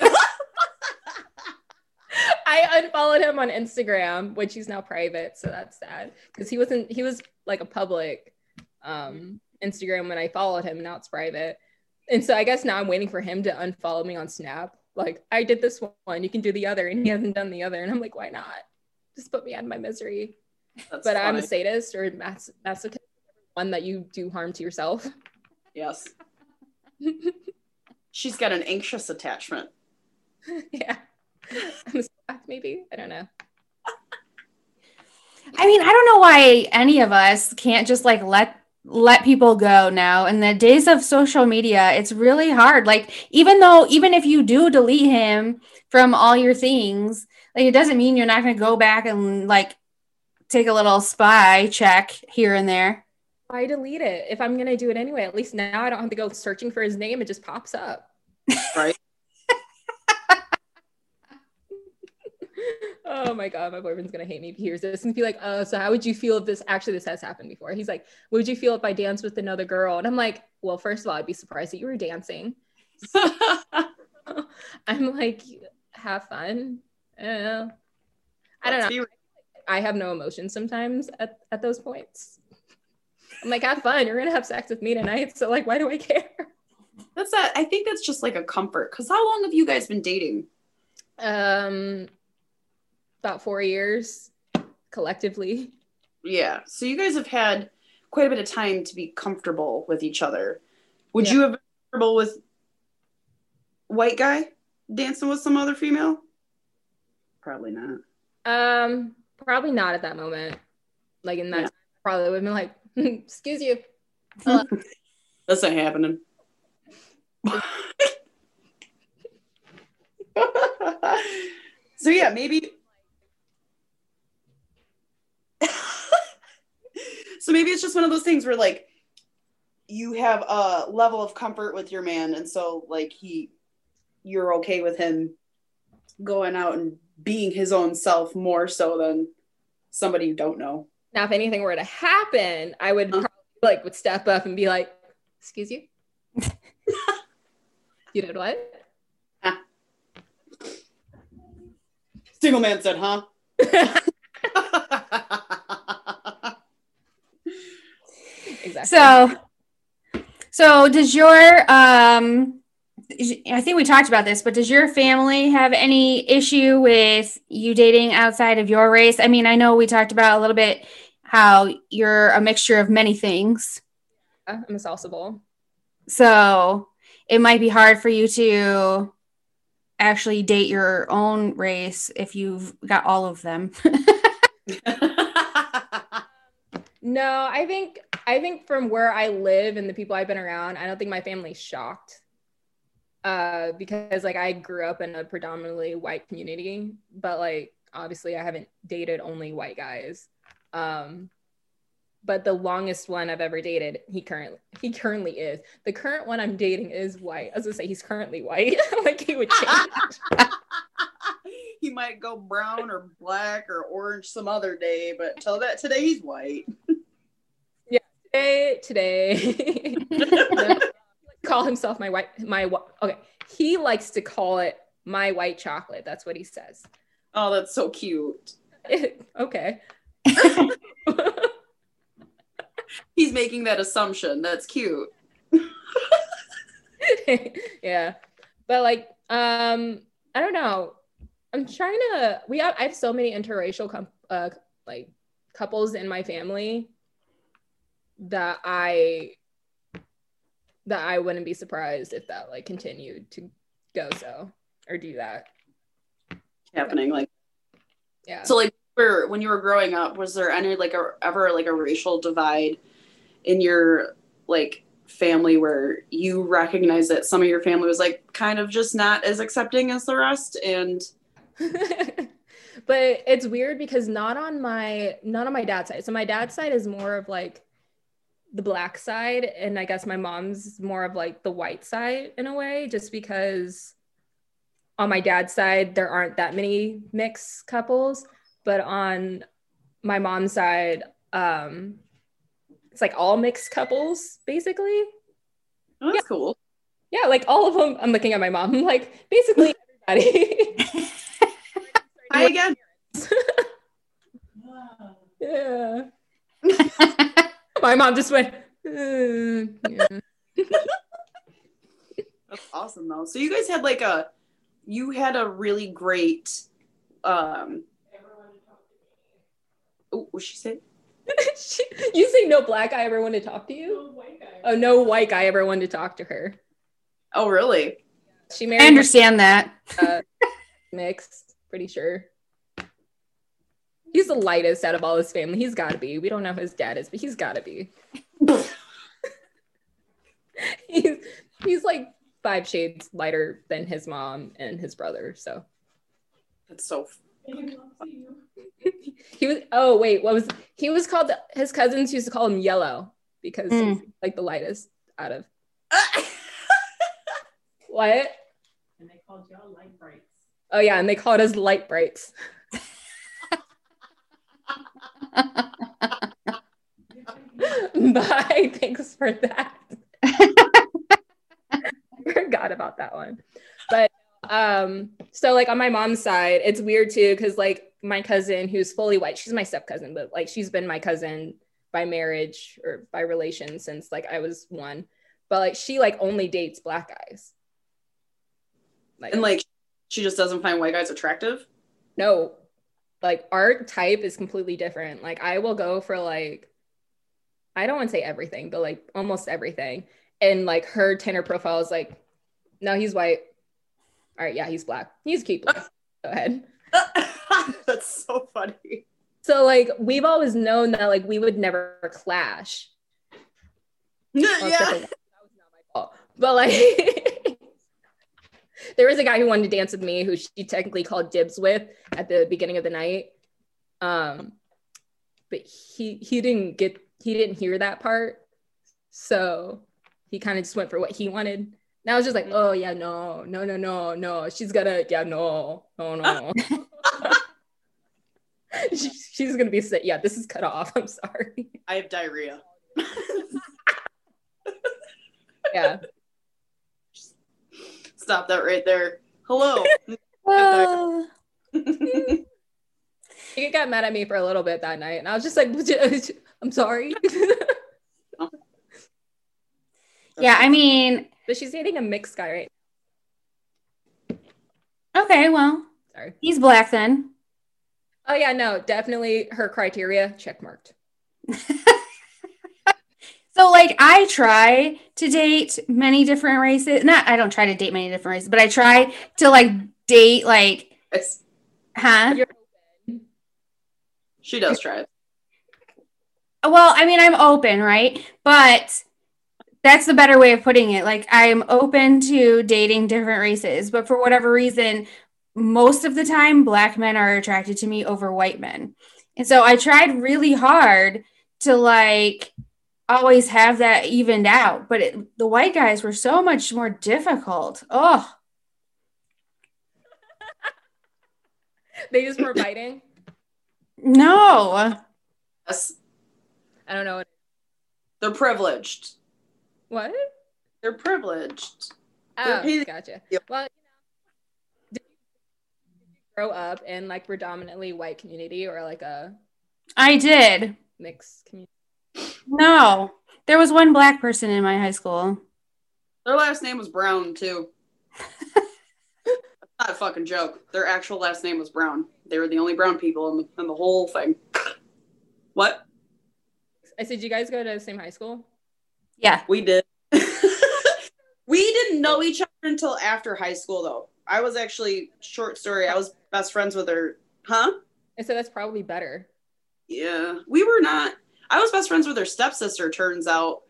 I unfollowed him on Instagram, which he's now private, so that's sad because he wasn't. He was like a public um, Instagram when I followed him. Now it's private, and so I guess now I'm waiting for him to unfollow me on Snap. Like I did this one, you can do the other, and he hasn't done the other, and I'm like, why not? Just put me out of my misery. That's but I'm a sadist or mas- masochist, one that you do harm to yourself. Yes. She's got an anxious attachment. yeah, I'm a psychopath, maybe. I don't know. I mean, I don't know why any of us can't just like let let people go now. In the days of social media, it's really hard. Like even though even if you do delete him from all your things, like it doesn't mean you're not going to go back and like take a little spy check here and there. i delete it if I'm gonna do it anyway? At least now I don't have to go searching for his name; it just pops up. Right. Oh my god, my boyfriend's gonna hate me if he hears this and be like, "Oh, so how would you feel if this actually this has happened before?" He's like, "What would you feel if I danced with another girl?" And I'm like, "Well, first of all, I'd be surprised that you were dancing." I'm like, "Have fun." I don't know. Let's be- I have no emotions sometimes at, at those points. I'm like, have fun. You're gonna have sex with me tonight. So like, why do I care? That's that. I think that's just like a comfort. Cause how long have you guys been dating? Um, about four years collectively. Yeah. So you guys have had quite a bit of time to be comfortable with each other. Would Yeah. you have been comfortable with white guy dancing with some other female? Probably not. Um, probably not at that moment. Like in that, Yeah. time, probably would have been like, "Excuse you." That's not happening. so yeah, maybe. So maybe it's just one of those things where like you have a level of comfort with your man, and so like he, you're okay with him going out and being his own self more so than somebody you don't know. Now, if anything were to happen, I would Huh? probably like would step up and be like, "Excuse you." you did what? Ah. Single man said, huh? exactly. So, so does your um, I think we talked about this, but does your family have any issue with you dating outside of your race? I mean, I know we talked about a little bit how you're a mixture of many things, I'm a salsa bowl. so it might be hard for you to actually date your own race if you've got all of them. No, I think I think from where I live and the people I've been around, I don't think my family's shocked. Uh, because like I grew up in a predominantly white community, but like obviously I haven't dated only white guys. Um, but the longest one I've ever dated, he currently he currently is. The current one I'm dating is white. I was gonna say he's currently white. like he would change. he might go brown or black or orange some other day, but till that today he's white. today today. Call himself my white my okay. He likes to call it my white chocolate. That's what he says. Oh, that's so cute. okay. He's making that assumption. That's cute. yeah. But like um i don't know. I'm trying to we have i have so many interracial com- uh like couples in my family that i that i wouldn't be surprised if that like continued to go so or do that. Happening like yeah. so like for when you were growing up, was there any like a, ever like a racial divide in your like family where you recognize that some of your family was like kind of just not as accepting as the rest? And but it's weird because not on my not on my dad's side. So my dad's side is more of like the black side, and I guess my mom's more of like the white side in a way, just because on my dad's side there aren't that many mixed couples, but on my mom's side, um, it's like all mixed couples basically. oh, that's cool. Yeah, like all of them. I'm looking at my mom. I'm like basically everybody. Hi again. Yeah. My mom just went, "Uh, yeah." That's awesome though. So you guys had like a you had a really great um oh, what she said? She- you say no black guy ever wanted to talk to you? Oh, no white guy ever wanted to talk to her. Oh really? She married. I married understand that. uh, mixed, pretty sure. He's the lightest out of all his family. He's got to be. We don't know who his dad is, but he's got to be. he's he's like five shades lighter than his mom and his brother. So That's so he was. Oh wait, what was he was called? His cousins used to call him Yellow because Mm. he's like the lightest out of what? And they called y'all light brights. Oh yeah, and they called us light brights. Bye. Thanks for that. I forgot about that one. But um, so like on my mom's side, it's weird too, because like my cousin who's fully white, she's my step cousin, but like she's been my cousin by marriage or by relation since like I was one. But like she like only dates black guys. Like and like she just doesn't find white guys attractive. no like our type is completely different. Like i will go for like i don't want to say everything but like almost everything. And like her Tinder profile is like no he's white. All right yeah he's black. He's cute go ahead. That's so funny. so like we've always known that like we would never clash. Well, except for yeah. that was not my fault. But like there was a guy who wanted to dance with me who she technically called dibs with at the beginning of the night. Um but he he didn't get he didn't hear that part. So he kind of just went for what he wanted. And I was just like oh yeah no no no no no. She's gonna yeah no no no. She, she's gonna be sick. Yeah this is cut off. I'm sorry. I have diarrhea. yeah Stop that right there. Hello. Uh, he got mad at me for a little bit that night and i was just like i'm sorry yeah, I mean, but she's dating a mixed guy right okay, well, sorry he's black then. Oh yeah, no, definitely her criteria check marked. So, like, I try to date many different races. Not, I don't try to date many different races, but I try to like date, like, huh? she does try it. Well, I mean, I'm open, right? But that's the better way of putting it. Like, I'm open to dating different races, but for whatever reason, most of the time, black men are attracted to me over white men. And so I tried really hard to like always have that evened out, but it, the white guys were so much more difficult. Oh, They just were biting. no. Yes. I don't know what. They're privileged. What? They're privileged. Oh, paid- gotcha. Yep. Well, you know, did you grow up in like predominantly white community or like a I did. mixed community? No. There was one black person in my high school. Their last name was Brown too. That's not a fucking joke. Their actual last name was Brown. They were the only brown people in the, in the whole thing. What? I said, you guys go to the same high school? Yeah. We did. we didn't know each other until after high school, though. I was actually short story. I was best friends with her. Huh? I said that's probably better. Yeah, we were not. I was best friends with her stepsister. Turns out,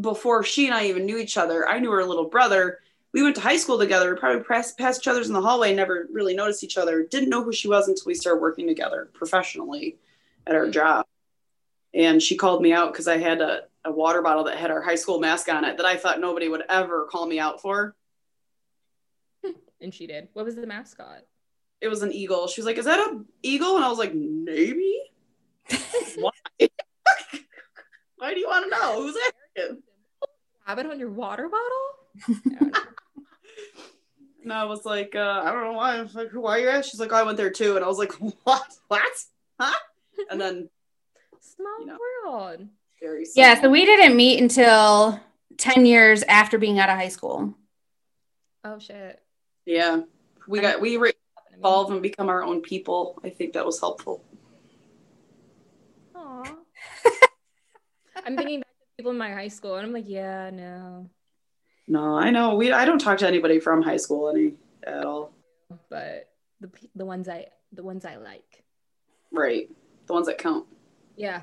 before she and I even knew each other, I knew her little brother. We went to high school together. We probably passed, passed each other's in the hallway. Never really noticed each other. Didn't know who she was until we started working together professionally at our hmm. job. And she called me out because I had a, a water bottle that had our high school mask on it that I thought nobody would ever call me out for. And she did. What was the mascot? It was an eagle. She was like, "Is that a eagle?" And I was like, "Maybe." Why? Why do you want to know? Who's asking? Have it on your water bottle? I don't. And I was like, uh, I don't know why. I was like, why are you asking? She's like, oh, I went there too. And I was like, what? What? Huh? And then Small You know. world. very Yeah, so we didn't meet until 10 years after being out of high school. Oh shit. yeah, we got we re- Happened evolve and become our own people. I think that was helpful. Aw. I'm thinking back to people in my high school, and I'm like, yeah, no. No, I know we. I don't talk to anybody from high school any at all. But the the ones I the ones I like. Right, the ones that count. Yeah,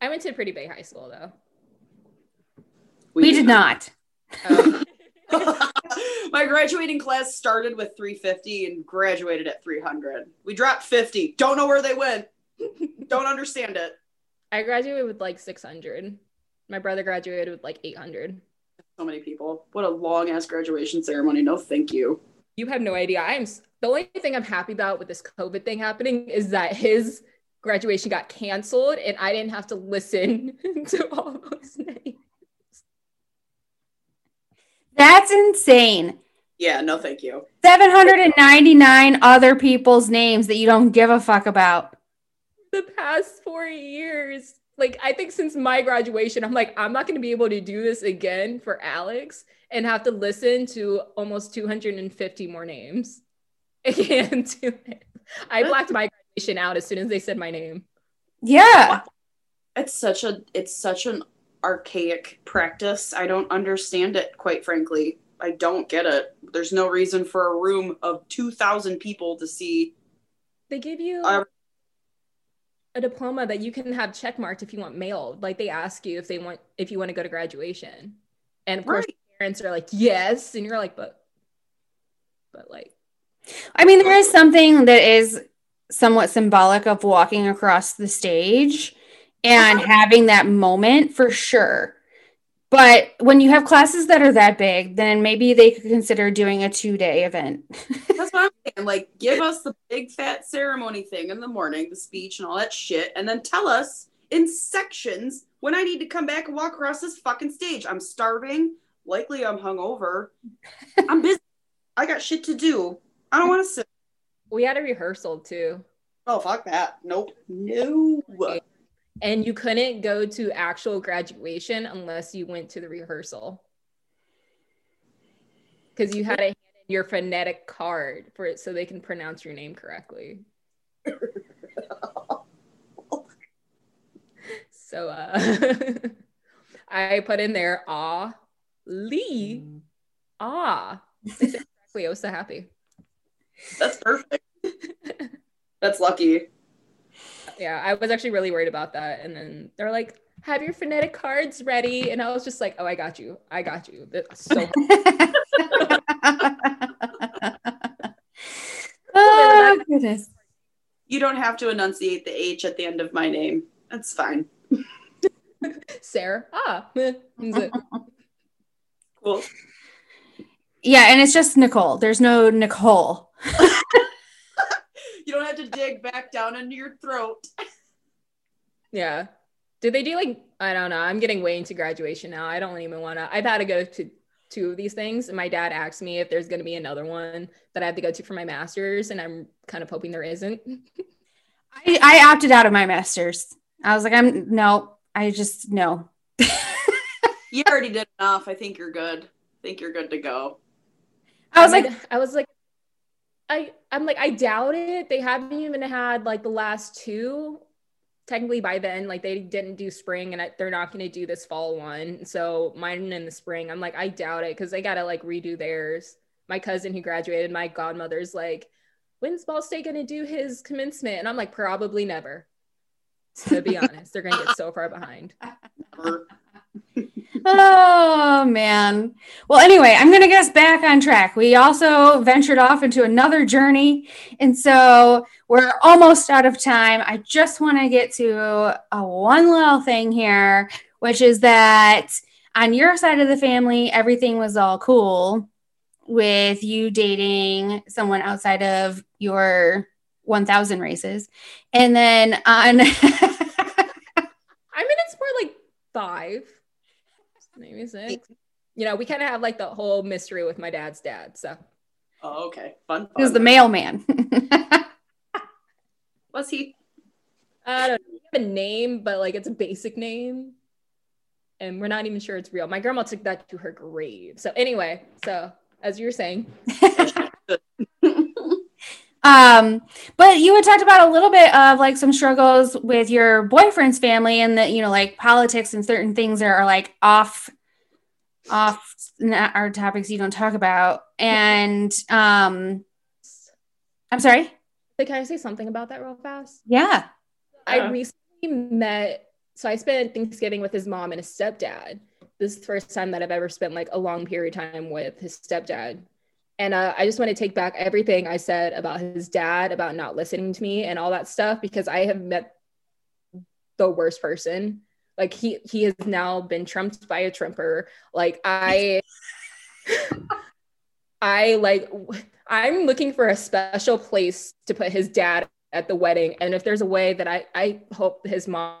I went to a pretty big high school though. We, did not. Um, My graduating class started with 350 and graduated at 300. We dropped 50. Don't know where they went. Don't understand it. I graduated with like 600. My brother graduated with like 800. So many people. What a long ass graduation ceremony. No, thank you. You have no idea. I'm the only thing I'm happy about with this COVID thing happening is that his graduation got canceled and I didn't have to listen to all those names. That's insane. Yeah, no, thank you. 799 other people's names that you don't give a fuck about. The past four years, like I think since my graduation, I'm like, I'm not going to be able to do this again for Alex and have to listen to almost 250 more names. I can't do it. I blacked my graduation out as soon as they said my name. Yeah. It's such a it's such an archaic practice. I don't understand it, quite frankly. I don't get it. There's no reason for a room of two thousand people to see. They give you Uh, a diploma that you can have check marked if you want mailed. Like they ask you if they want if you want to go to graduation. And of course Right. parents are like, yes. And you're like, but but like I mean, there is something that is somewhat symbolic of walking across the stage and uh-huh. having that moment for sure. But when you have classes that are that big, then maybe they could consider doing a two day event. That's what I'm saying. Like, give us the big fat ceremony thing in the morning, the speech and all that shit, and then tell us in sections when I need to come back and walk across this fucking stage. I'm starving. Likely I'm hungover. I'm busy. I got shit to do. I don't want to sit. we had a rehearsal too. Oh, fuck that. Nope. No. And you couldn't go to actual graduation unless you went to the rehearsal. Because you had in your phonetic card for it so they can pronounce your name correctly. So uh I put in there ah Lee. Ah. They said. I was so happy. That's perfect. That's lucky. Yeah, I was actually really worried about that. And then they're like, have your phonetic cards ready. And I was just like, oh, I got you. I got you. That's so oh, goodness. You don't have to enunciate the H at the end of my name. That's fine. Sarah. Ah. Cool. Yeah, and it's just Nicole. There's no Nicole. You don't have to dig back down into your throat. Yeah. Did they do like I don't know. I'm getting way into graduation now. I don't even want to. I've had to go to two of these things, and my dad asked me if there's going to be another one that I have to go to for my master's, and I'm kind of hoping there isn't. I, I opted out of my master's. I was like, I'm no, I just no. You already did enough. I think you're good. I think you're good to go. I was like, I was like, I I'm like, I doubt it. They haven't even had like the last two. Technically, by then, like they didn't do spring, and they're not going to do this fall one. So mine in the spring. I'm like, I doubt it because they got to like redo theirs. My cousin who graduated, my godmother's like, when's Ball State going to do his commencement? And I'm like, probably never. To be honest, they're going to get so far behind. Or- oh man. Well, anyway, I'm gonna get us back on track. We also ventured off into another journey, and so we're almost out of time. I just want to get to a one little thing here, which is that on your side of the family, everything was all cool with you dating someone outside of your 1000 races. And then on I mean, it's more like five, maybe six. You know, we kind of have like the whole mystery with my dad's dad. So oh, okay. Fun. He was the mailman. Was he? I don't know. Have a name, but like it's a basic name. And we're not even sure it's real. My grandma took that to her grave. So anyway, so as you were saying, um, but you had talked about a little bit of like some struggles with your boyfriend's family and that, you know, like politics and certain things that are like off off our topics you don't talk about. And um I'm sorry. Like, can I say something about that real fast? Yeah. I recently met, so I spent Thanksgiving with his mom and his stepdad. This is the first time that I've ever spent like a long period of time with his stepdad. And uh, I just want to take back everything I said about his dad, about not listening to me and all that stuff, because I have met the worst person. Like he he has now been trumped by a trumper. Like I I like I'm looking for a special place to put his dad at the wedding. And if there's a way that I I hope his mom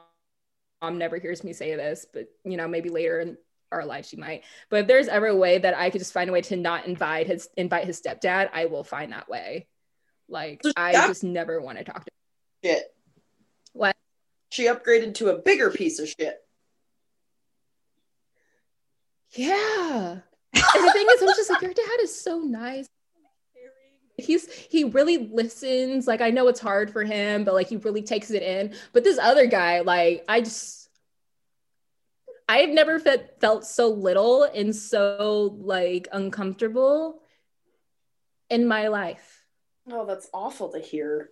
mom never hears me say this, but you know, maybe later in our life she might. But if there's ever a way that I could just find a way to not invite his invite his stepdad, I will find that way. Like So I just never want to talk to Shit. What? She upgraded to a bigger piece of shit. Yeah. And the thing is, I'm just like, your dad is so nice. He's he really listens. Like I know it's hard for him, but like he really takes it in. But this other guy, like I just I've never felt felt so little and so like uncomfortable in my life. Oh, that's awful to hear.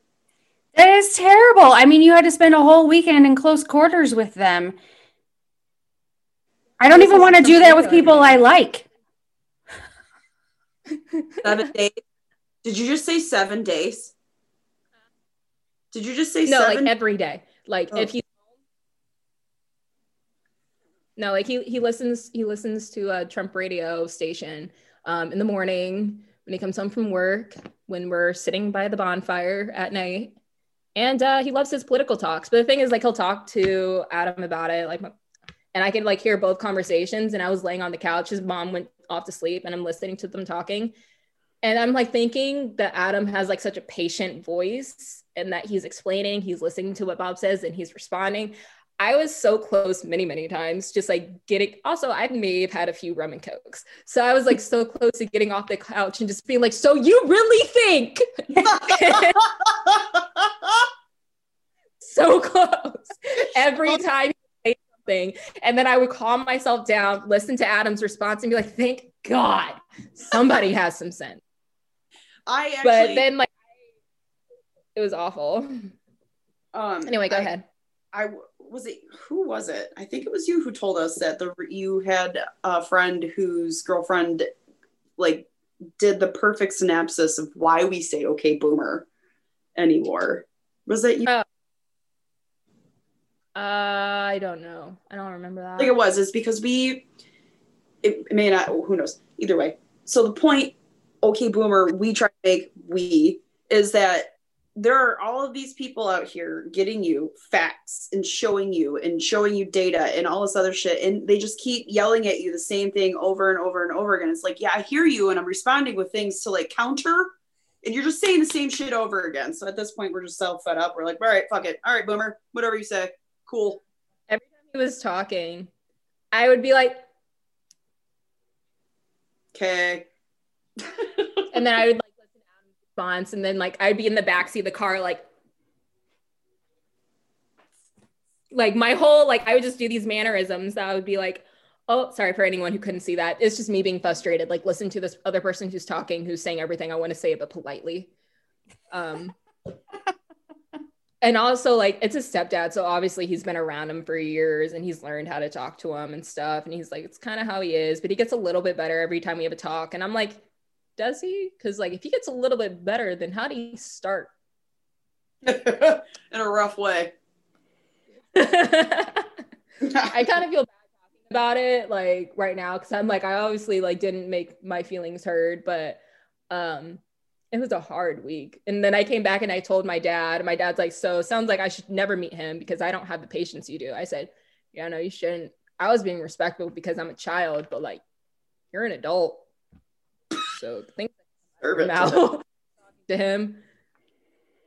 That is terrible. I mean, you had to spend a whole weekend in close quarters with them. I don't This even want to do that with people I like. Seven days. Did you just say seven days? Did you just say no, seven? like every day. Like Oh. if he no, like he he listens he listens to a Trump radio station um, in the morning when he comes home from work when we're sitting by the bonfire at night, and uh, he loves his political talks. But the thing is, like he'll talk to Adam about it, like, and I could like hear both conversations. And I was laying on the couch, his mom went off to sleep, and I'm listening to them talking, and I'm like thinking that Adam has like such a patient voice and that he's explaining, he's listening to what Bob says and he's responding. I was so close many, many times, just like getting. Also, I may have had a few rum and cokes, so I was like so close to getting off the couch and just being like, "So you really think?" so close every time he say something, and then I would calm myself down, listen to Adam's response, and be like, "Thank God, somebody has some sense." I actually. But then, like, it was awful. um, Anyway, go I- ahead. I was it. Who was it? I think it was you who told us that the you had a friend whose girlfriend, like, did the perfect synopsis of why we say "Okay, Boomer" anymore. Was that you? Oh. Uh, I don't know. I don't remember that. Like it was. Is because we. It, it may not. Who knows? Either way. So the point, okay, boomer, we try to make we is that there are all of these people out here getting you facts and showing you and showing you data and all this other shit, and they just keep yelling at you the same thing over and over and over again. It's like, yeah, I hear you, and I'm responding with things to like counter. And you're just saying the same shit over again. So at this point, we're just so fed up. We're like, all right, fuck it. All right, boomer, whatever you say. Cool. Every time he was talking, I would be like, Okay. and then I would like listen to Adam's response, and then like I'd be in the backseat of the car, like, like my whole like I would just do these mannerisms that I would be like, oh, sorry for anyone who couldn't see that. It's just me being frustrated, like listen to this other person who's talking, who's saying everything I want to say, but politely. Um, and also like it's a stepdad, so obviously he's been around him for years and he's learned how to talk to him and stuff. And he's like, it's kind of how he is, but he gets a little bit better every time we have a talk. And I'm like, does he? Because like if he gets a little bit better, then how do he start? in a rough way. I kind of feel bad talking about it like right now because I'm like I obviously like didn't make my feelings heard, but um it was a hard week. And then I came back and I told my dad, and my dad's like, so sounds like I should never meet him because I don't have the patience you do. I said, yeah, no, you shouldn't. I was being respectful because I'm a child, but like you're an adult. So it. mouth to him.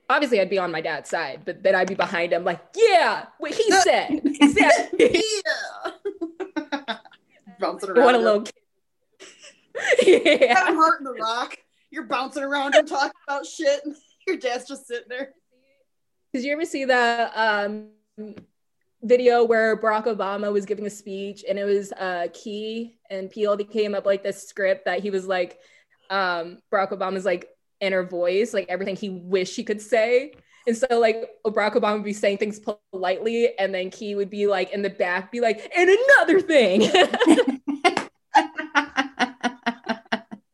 Obviously, I'd be on my dad's side, but then I'd be behind him, like, yeah, what he said. Exactly. yeah. bouncing around. what a little kid. yeah. Hart and The Rock. You're bouncing around and talking about shit. Your dad's just sitting there. Did you ever see the um, video where Barack Obama was giving a speech and it was uh, Key and Peele came up like this script that he was like, um, Barack Obama's like inner voice, like everything he wished he could say. And so like Barack Obama would be saying things politely, and then Key would be like in the back, be like, and another thing.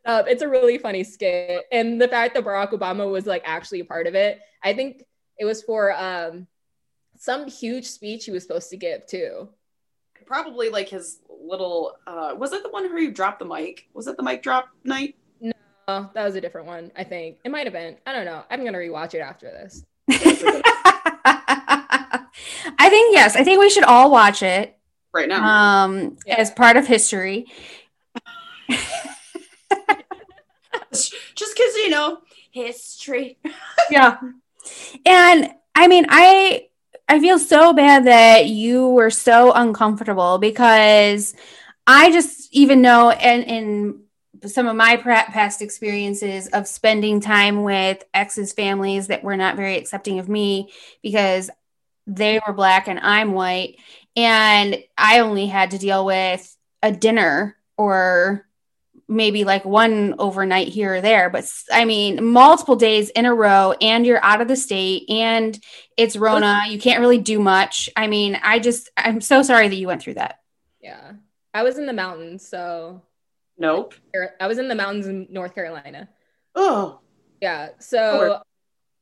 Uh, it's a really funny skit, and the fact that Barack Obama was like actually a part of it, I think it was for um, some huge speech he was supposed to give too. probably like his little. uh Was it the one where you dropped the mic? Was it the mic drop night? Oh, that was a different one, I think. It might have been. I don't know. I'm gonna rewatch it after this. I think yes. I think we should all watch it Right now. um, Yeah. as part of history. Just because you know history. yeah and i mean i i feel so bad that you were so uncomfortable because i just even know and in some of my past experiences of spending time with exes families that were not very accepting of me because they were black and i'm white. And i only had to deal with a dinner or maybe like one overnight here or there. But I mean multiple days in a row and you're out of the state and it's rona you can't really do much. I mean i just i'm so sorry that you went through that. Yeah. I was in the mountains, so Nope. I was in the mountains in North Carolina. Oh. Yeah. So,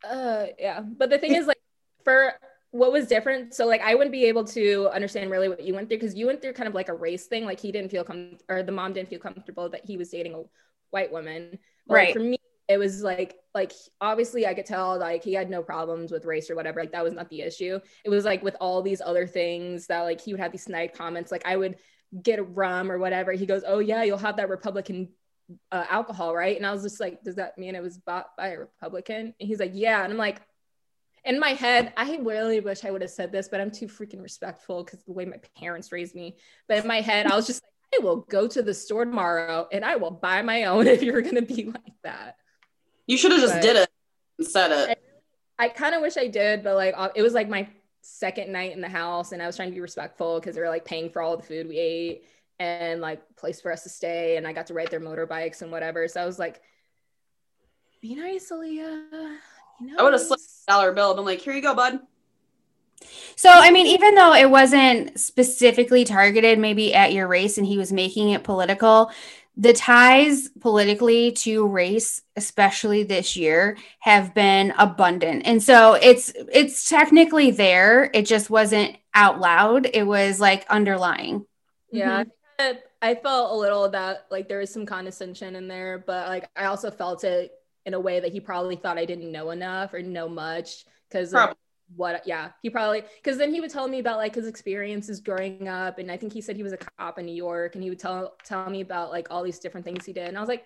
uh, yeah. But the thing is, like, for what was different, so like, I wouldn't be able to understand really what you went through because you went through kind of like a race thing. Like, he didn't feel com or the mom didn't feel comfortable that he was dating a white woman. But, like, Right. for me, it was like, like obviously I could tell like he had no problems with race or whatever. Like that was not the issue. It was like with all these other things that like he would have these snide comments. Like I would get a rum or whatever. He goes, "Oh yeah, you'll have that Republican uh, alcohol, right?" And I was just like, "Does that mean it was bought by a Republican?" And he's like, "Yeah." And I'm like, in my head, I really wish I would have said this, but I'm too freaking respectful because the way my parents raised me. But in my head, I was just like, "I will go to the store tomorrow and I will buy my own if you're gonna be like that." You should have just But- did it and said it. I kind of wish I did, but like uh, it was like my second night in the house, and I was trying to be respectful because they were like paying for all the food we ate and like place for us to stay, and I got to ride their motorbikes and whatever. So I was like, "Be nice, Aaliyah." You know, I would have slipped a dollar bill and been like, here you go, bud. so i mean even though it wasn't specifically targeted maybe at your race and he was making it political the ties politically to race especially this year have been abundant. And so it's it's technically there. It just wasn't out loud. It was like underlying. Yeah, mm-hmm. I, I felt a little that like there was some condescension in there, but like I also felt it in a way that he probably thought I didn't know enough or know much because Probably. What yeah he probably because then he would tell me about like his experiences growing up and I think he said he was a cop in New York and he would tell tell me about like all these different things he did and I was like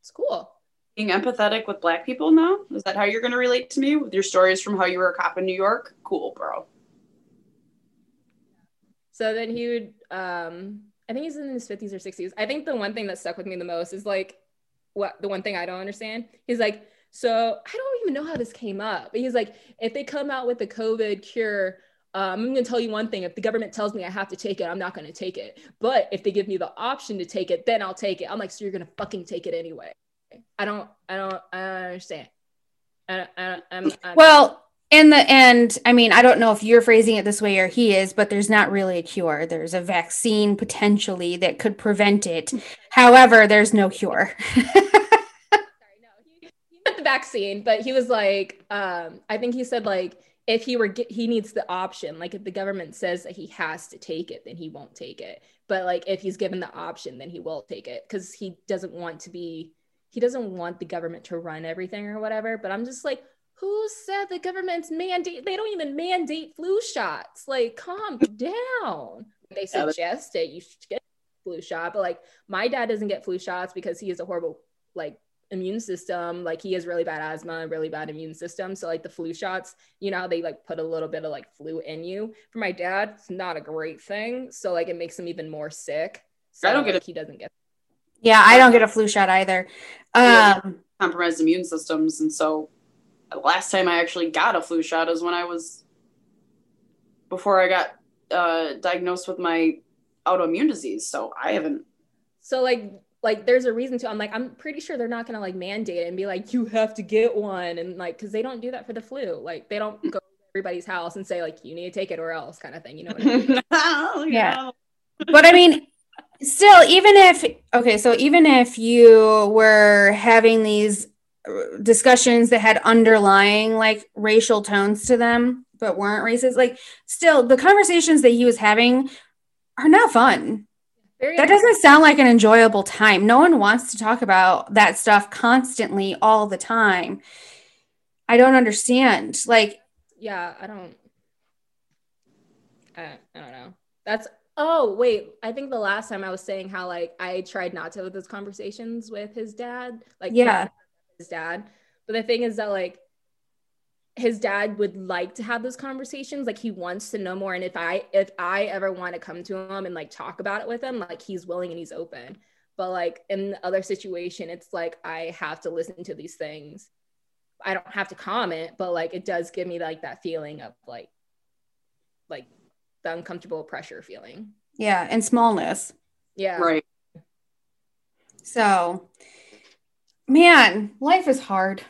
it's cool Being empathetic with black people now? Is that how you're going to relate to me with your stories from how you were a cop in New York? Cool, bro. So then he would, um, I think he's in his 50s or 60s. I think the one thing that stuck with me the most is like, what the one thing I don't understand. He's like, so I don't even know how this came up. But he's like, if they come out with the COVID cure, um, I'm going to tell you one thing. If the government tells me I have to take it, I'm not going to take it. But if they give me the option to take it, then I'll take it. I'm like, so you're going to fucking take it anyway. I don't, I don't, I don't understand. I, I, I'm, I'm, Well, in the end, I mean, I don't know if you're phrasing it this way or he is, but there's not really a cure. There's a vaccine potentially that could prevent it. However, there's no cure. sorry, no, he, he meant the vaccine, but he was like, um, I think he said like if he were get, he needs the option, like if the government says that he has to take it, then he won't take it. But like if he's given the option, then he will take it because he doesn't want to be, he doesn't want the government to run everything or whatever. But I'm just like, who said the government's mandate? They don't even mandate flu shots. Like, calm down. They suggest it. You should get a flu shot, but like my dad doesn't get flu shots because he is a horrible like immune system like he has really bad asthma really bad immune system so like the flu shots you know they like put a little bit of like flu in you for my dad it's not a great thing so like it makes him even more sick so I don't get like, it. he doesn't get yeah, I don't get a flu shot either. Yeah. Um, Compromised immune systems. And so the last time I actually got a flu shot is when I was, before I got uh, diagnosed with my autoimmune disease. So I haven't. so like like there's a reason to i'm like i'm pretty sure they're not going to like mandate it and be like you have to get one and like because they don't do that for the flu like they don't go to everybody's house and say like you need to take it or else kind of thing you know what i mean Yeah. but I mean, still, even if, okay, so even if you were having these uh, discussions that had underlying like racial tones to them, but weren't racist, like still the conversations that he was having are not fun. Very That doesn't sound like an enjoyable time. No one wants to talk about that stuff constantly all the time. I don't understand. Like, yeah i don't I, I don't know that's oh wait i think the last time i was saying how like i tried not to have those conversations with his dad like Yeah. his dad but the thing is that like his dad would like to have those conversations like he wants to know more and if i if i ever want to come to him and like talk about it with him like he's willing and he's open but like in the other situation it's like i have to listen to these things I don't have to comment, but like it does give me like that feeling of like like the uncomfortable pressure feeling. yeah, and smallness. Yeah. Right. So, man, life is hard.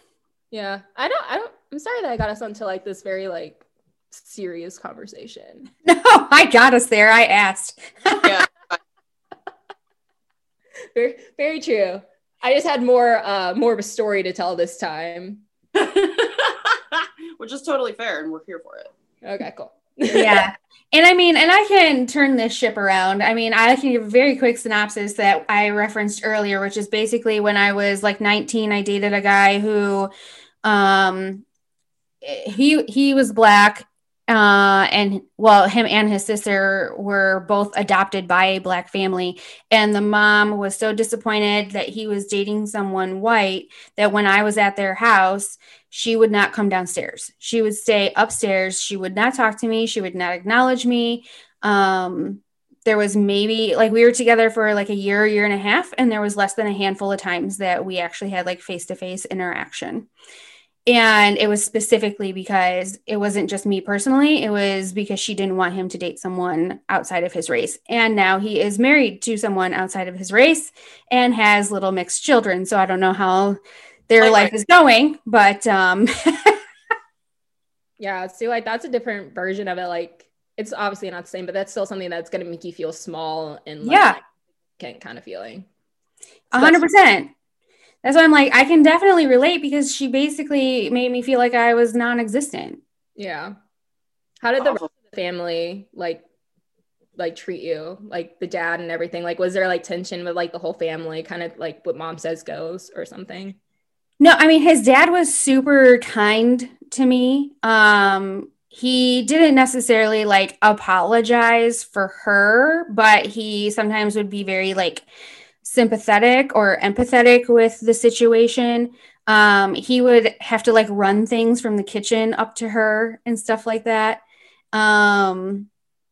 Yeah. I don't I don't I'm sorry that I got us onto like this very like serious conversation. No, I got us there. I asked. Yeah. Very very true. I just had more uh more of a story to tell this time. Which is totally fair, and we're here for it. Okay, cool. yeah. And I mean, and I can turn this ship around. I mean, I can give a very quick synopsis that I referenced earlier, which is basically when I was like 19, I dated a guy who um he he was black uh and well him and his sister were both adopted by a black family. And the mom was so disappointed that he was dating someone white that when i was at their house she would not come downstairs. She would stay upstairs. She would not talk to me. She would not acknowledge me. Um there was maybe like we were together for like a year year and a half and there was less than a handful of times that we actually had like face-to-face interaction and it was specifically because it wasn't just me personally, it was because she didn't want him to date someone outside of his race. And now he is married to someone outside of his race and has little mixed children. So I don't know how their Like- life is going, but um Yeah, see, like that's a different version of it. Like it's obviously not the same, but that's still something that's gonna make you feel small and like, Yeah. kind of feeling. a hundred percent. That's why I'm like, I can definitely relate because she basically made me feel like I was non-existent. Yeah. How did the rest of the family like like treat you? Like the dad and everything? Like was there like tension with like the whole family, kind of like what mom says goes or something? No, I mean his dad was super kind to me. Um he didn't necessarily like apologize for her, but he sometimes would be very like sympathetic or empathetic with the situation. Um he would have to like run things from the kitchen up to her and stuff like that. Um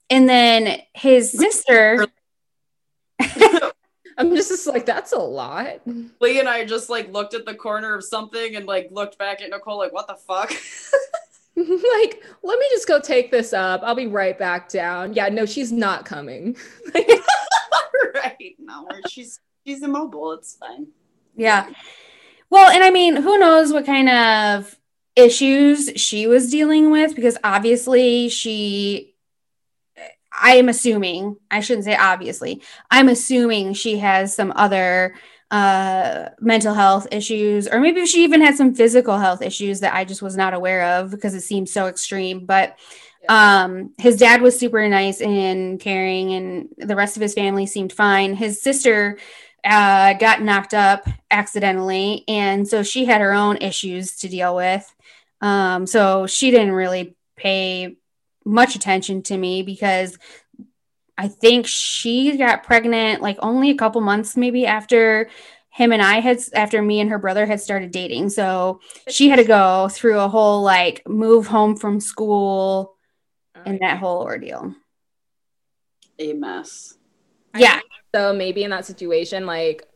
and then his sister I'm just, just like that's a lot. Lee and I just like looked at the corner of something and like looked back at Nicole like, what the fuck? like, let me just go take this up. I'll be right back down. Yeah, no, she's not coming. right. now. she's she's immobile. It's fine. Yeah. Well, and I mean, who knows what kind of issues she was dealing with because obviously she I am assuming, I shouldn't say obviously. I'm assuming she has some other uh mental health issues or maybe she even had some physical health issues that I just was not aware of because it seems so extreme, but um his dad was super nice and caring and the rest of his family seemed fine. His sister uh, got knocked up accidentally, and so she had her own issues to deal with. Um, so she didn't really pay much attention to me because I think she got pregnant like only a couple months maybe after him and I had after me and her brother had started dating. So she had to go through a whole like move home from school and that whole ordeal. A mess. Yeah. So maybe in that situation, like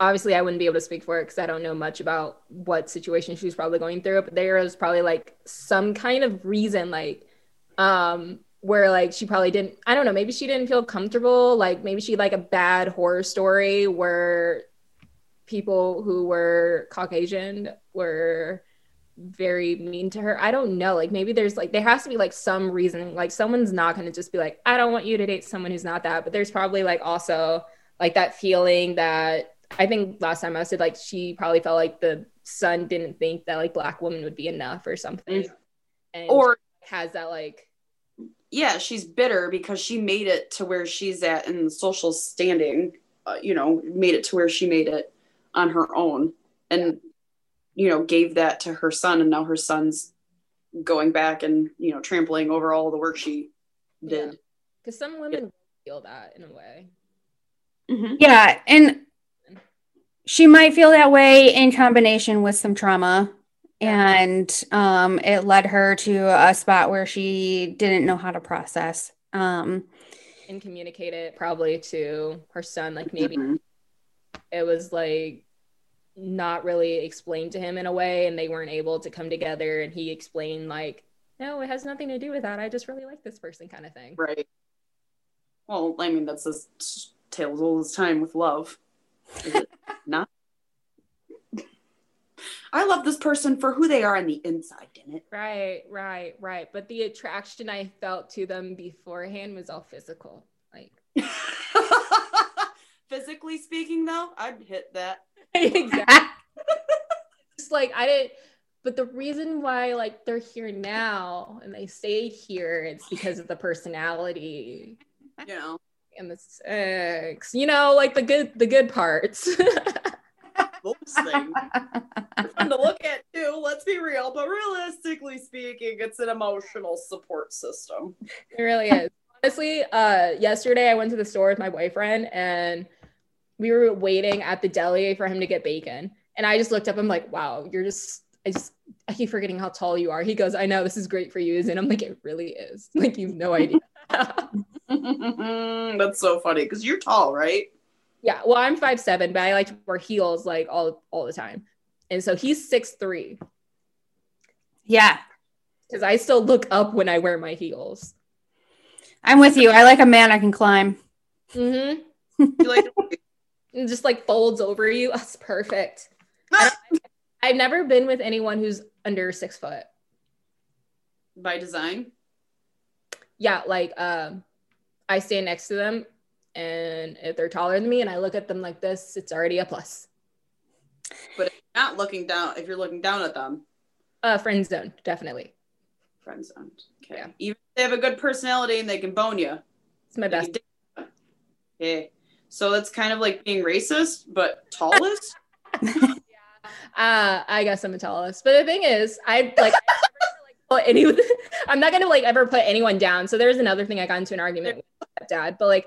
obviously I wouldn't be able to speak for it because I don't know much about what situation she was probably going through, but there was probably like some kind of reason, like um where like she probably didn't I don't know, maybe she didn't feel comfortable, like maybe she like a bad horror story where people who were Caucasian were very mean to her. I don't know. Like maybe there's like there has to be like some reason. Like someone's not going to just be like, I don't want you to date someone who's not that. But there's probably like also like that feeling that I think last time I said like she probably felt like the son didn't think that like black woman would be enough or something, and Or has that like yeah, she's bitter because she made it to where she's at in social standing. Uh, you know, made it to where she made it on her own, and you know, gave that to her son, and now her son's going back and you know trampling over all the work she did. Because some women feel that in a way. Mhm. Yeah, and she might feel that way in combination with some trauma. And um, it led her to a spot where she didn't know how to process. Um, And communicate it probably to her son. Like maybe Mhm. it was like not really explained to him in a way and they weren't able to come together and he explained like no it has nothing to do with that i just really like this person kind of thing Right. Well, I mean, that's a tale as old as time with love. Is it not? I love this person for who they are on the inside, didn't it? right right right but the attraction i felt to them beforehand was all physical like Physically speaking, though, I'd hit that. exactly just like i didn't but the reason why like they're here now and they stayed here it's because of the personality You know, and the sex you know like the good the good parts those things. They're fun to look at too. Let's be real, but realistically speaking, it's an emotional support system. It really is. Honestly, uh, yesterday I went to the store with my boyfriend and we were waiting at the deli for him to get bacon. And I just looked up, I'm like, wow, you're just, I just, I keep forgetting how tall you are. He goes, I know this is great for you. And I'm like, it really is. Like, you've no idea. That's so funny because you're tall, right? yeah. Well, I'm five seven, but I like to wear heels like all, all the time. And so he's six three yeah, because I still look up when I wear my heels. I'm with you. I like a man I can climb. Mm-hmm. You like It just like folds over you. That's perfect. I've never been with anyone who's under six foot. by design. Yeah, like um, I stand next to them, and if they're taller than me, and I look at them like this, it's already a plus. But if you're not looking down. If you're looking down at them, Uh, friend zone, definitely. friend zone. Okay. Yeah. Even if they have a good personality and they can bone you. It's my best. Okay. So that's kind of like being racist, but tallest. Uh, I guess I'm the tallest, but the thing is, I like. Put any, I'm not gonna like ever put anyone down. So there's another thing I got into an argument with dad, but like,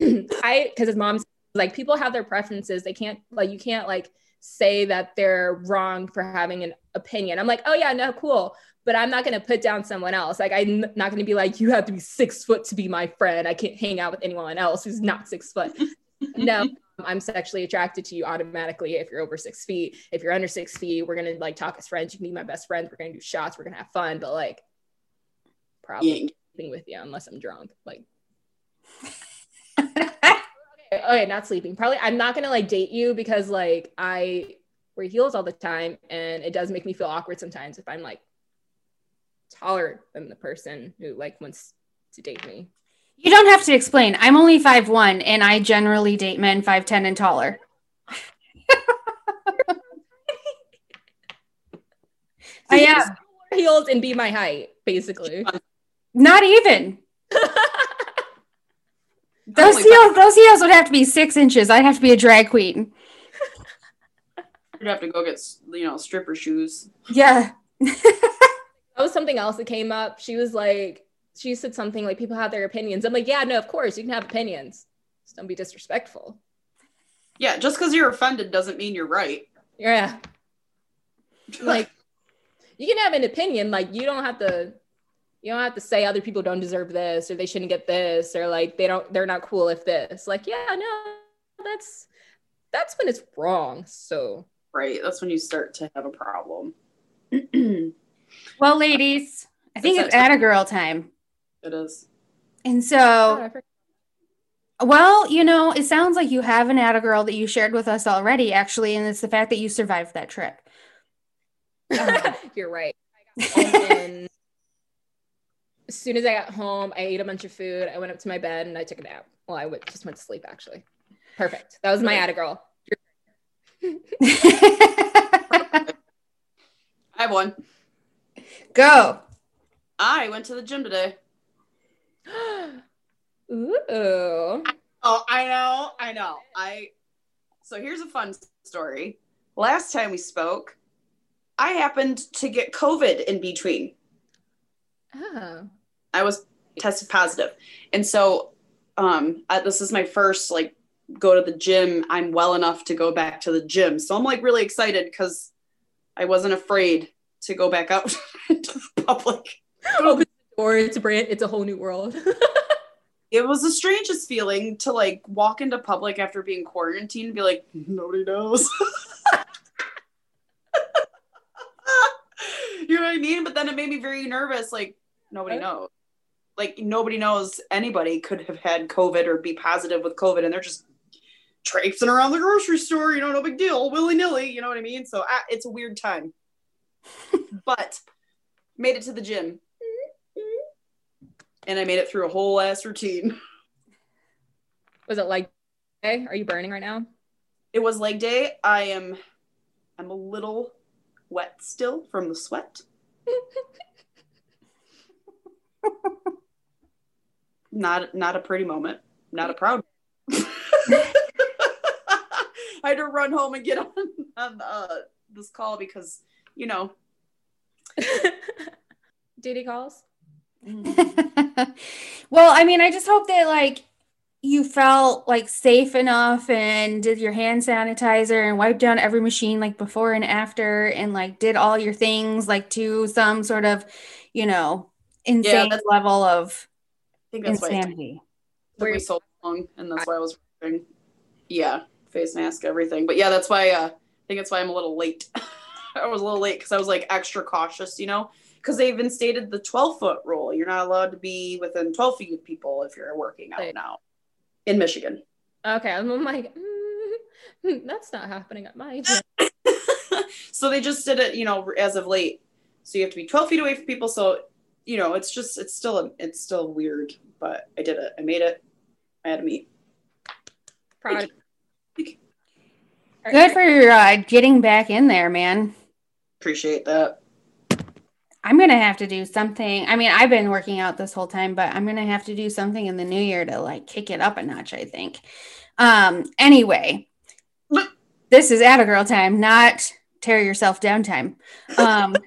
I because his mom's like people have their preferences. They can't like you can't like say that they're wrong for having an opinion. I'm like, oh yeah, no, cool. But I'm not gonna put down someone else. Like I'm not gonna be like, you have to be six foot to be my friend. I can't hang out with anyone else who's not six foot. no, I'm sexually attracted to you automatically if you're over six feet. If you're under six feet, we're gonna like talk as friends. You can be my best friends. We're gonna do shots. We're gonna have fun. But like, probably Yeah. sleeping with you unless I'm drunk. Like, okay, okay, not sleeping. Probably I'm not gonna like date you because like I wear heels all the time, and it does make me feel awkward sometimes if I'm like taller than the person who like wants to date me. You don't have to explain. I'm only 5'1 and I generally date men 5'10 and taller. I So you am. heels and be my height, basically. Not even. Those oh Only heels, those heels would have to be six inches. I'd have to be a drag queen. You'd have to go get you know stripper shoes. Yeah. Was something else that came up. She was like, she said something like, people have their opinions. I'm like, yeah, no, of course, you can have opinions. Just don't be disrespectful. Yeah, just because you're offended doesn't mean you're right. Yeah. Like, you can have an opinion. Like, you don't have to, you don't have to say other people don't deserve this or they shouldn't get this or like they don't, they're not cool if this. Like, yeah, no, that's, that's when it's wrong. So, right. That's when you start to have a problem. it Well, ladies, I think Is it's that- at a girl time. It is. And Oh, so, well, you know, it sounds like you have an at a girl that you shared with us already, actually, and it's the fact that you survived that trip. You're right. I got home and as soon as I got home, I ate a bunch of food. I went up to my bed and I took a nap. Well, I went, just went to sleep actually. Perfect. That was my Atta girl. I have one. Go. I went to the gym today. Ooh. Oh, I know, I know. I so here's a fun story. Last time we spoke, I happened to get COVID in between. Oh. I was tested positive. And so um I, this is my first like go to the gym. I'm well enough to go back to the gym. So I'm like really excited cuz I wasn't afraid to go back out into the public. Open the door. It's a brand. It's a whole new world. It was the strangest feeling to like walk into public after being quarantined and be like nobody knows. you know what I mean? But then it made me very nervous like nobody knows. Like nobody knows anybody could have had COVID or be positive with COVID, and they're just traipsing around the grocery store. You know, no big deal, willy nilly. You know what I mean? So uh, it's a weird time, but made it to the gym, and I made it through a whole ass routine. Was it like? Hey, are you burning right now? It was leg day. I am, I'm a little wet still from the sweat. not not a pretty moment. Not a proud. I had to run home and get on on uh, this call because you know Duty calls. well, I mean, I just hope that like you felt like safe enough and did your hand sanitizer and wiped down every machine like before and after and like did all your things like to some sort of, you know, insane that's- level of I think that's why it insanity. took so long, and that's why I was wearing yeah face mask everything. But yeah, that's why uh, I think that's why I'm a little late. I was a little late because I was like extra cautious, you know, because they've instated the 12 foot rule. You're not allowed to be within 12 feet of people if you're working out Right. now in Michigan. Okay, I'm like, mm, that's not happening at my gym. so they just did it, you know, as of late. So you have to be 12 feet away from people. So, you know, it's just, it's still, a, it's still weird, but I did it. I made it. I had to meet. Proud. Good for uh, getting back in there, man. Appreciate that. I'm gonna have to do something. I mean, I've been working out this whole time, but I'm gonna have to do something in the new year to like kick it up a notch, I think. Um, anyway, this is Atta Girl time, not tear yourself down time. Um,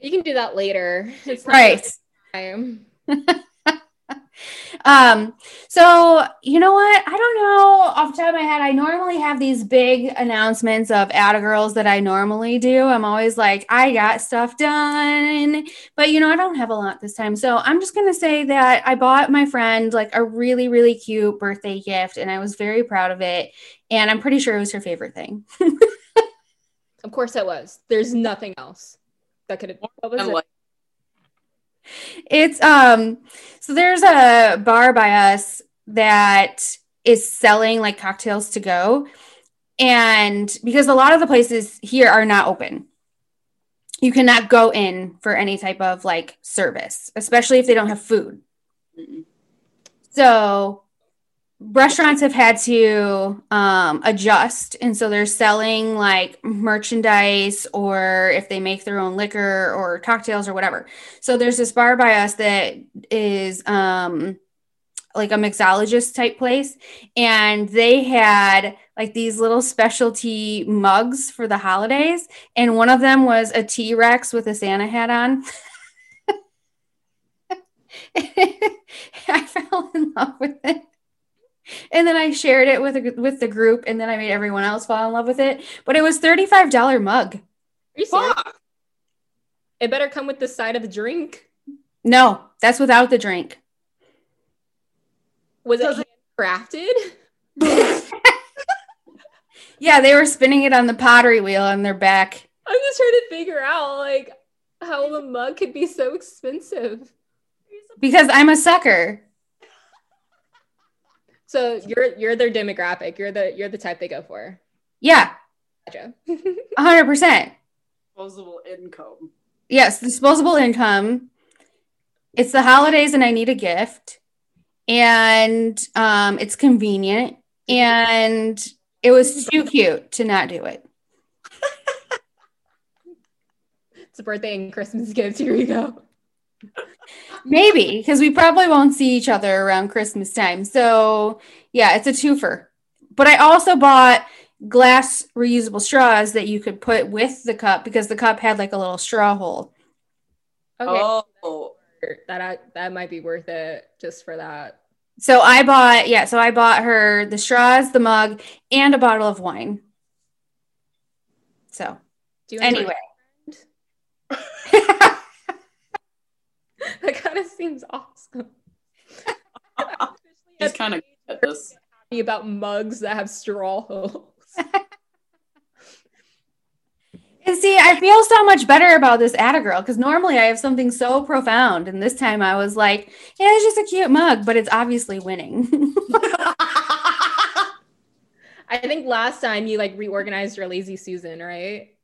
You can do that later. It's not right. time. Um, so you know what? I don't know off the top of my head. I normally have these big announcements of Atta Girls that I normally do. I'm always like, I got stuff done, but you know, I don't have a lot this time. So I'm just gonna say that I bought my friend like a really, really cute birthday gift, and I was very proud of it. And I'm pretty sure it was her favorite thing. Of course it was. There's nothing else that could have. What was it? It's um so there's a bar by us that is selling like cocktails to go. And because a lot of the places here are not open. You cannot go in for any type of like service, especially if they don't have food. So restaurants have had to um, adjust. And so they're selling like merchandise or if they make their own liquor or cocktails or whatever. So there's this bar by us that is um, like a mixologist type place. And they had like these little specialty mugs for the holidays. And one of them was a t-rex with a santa hat on. I fell in love with it and then I shared it with a, with the group, and then I made everyone else fall in love with it. But it was thirty five dollar mug. Are you serious? fuck. It better come with the side of the drink. No, that's without the drink. Was Does it crafted? Yeah, they were spinning it on the pottery wheel on their back. I'm just trying to figure out like how the mug could be so expensive. Because I'm a sucker. So you're you're their demographic. You're the you're the type they go for. Yeah, Gotcha. hundred percent. Disposable income. Yes, disposable income. It's the holidays, and I need a gift, and um, it's convenient, and it was too cute to not do it. It's a birthday and Christmas gift. Here you go. Maybe because we probably won't see each other around Christmas time. So yeah, it's a twofer. But I also bought glass reusable straws that you could put with the cup because the cup had like a little straw hole. Okay, Oh, that I, that might be worth it just for that. So I bought yeah, so I bought her the straws, the mug, and a bottle of wine. So Do you enjoy anyway. that kind of seems awesome. he's kind of at this. happy about mugs that have straw holes. And see, I feel so much better about this Atta Girl because normally I have something so profound, and this time I was like, "Yeah, it's just a cute mug, but it's obviously winning." I think last time you like reorganized your lazy Susan, right?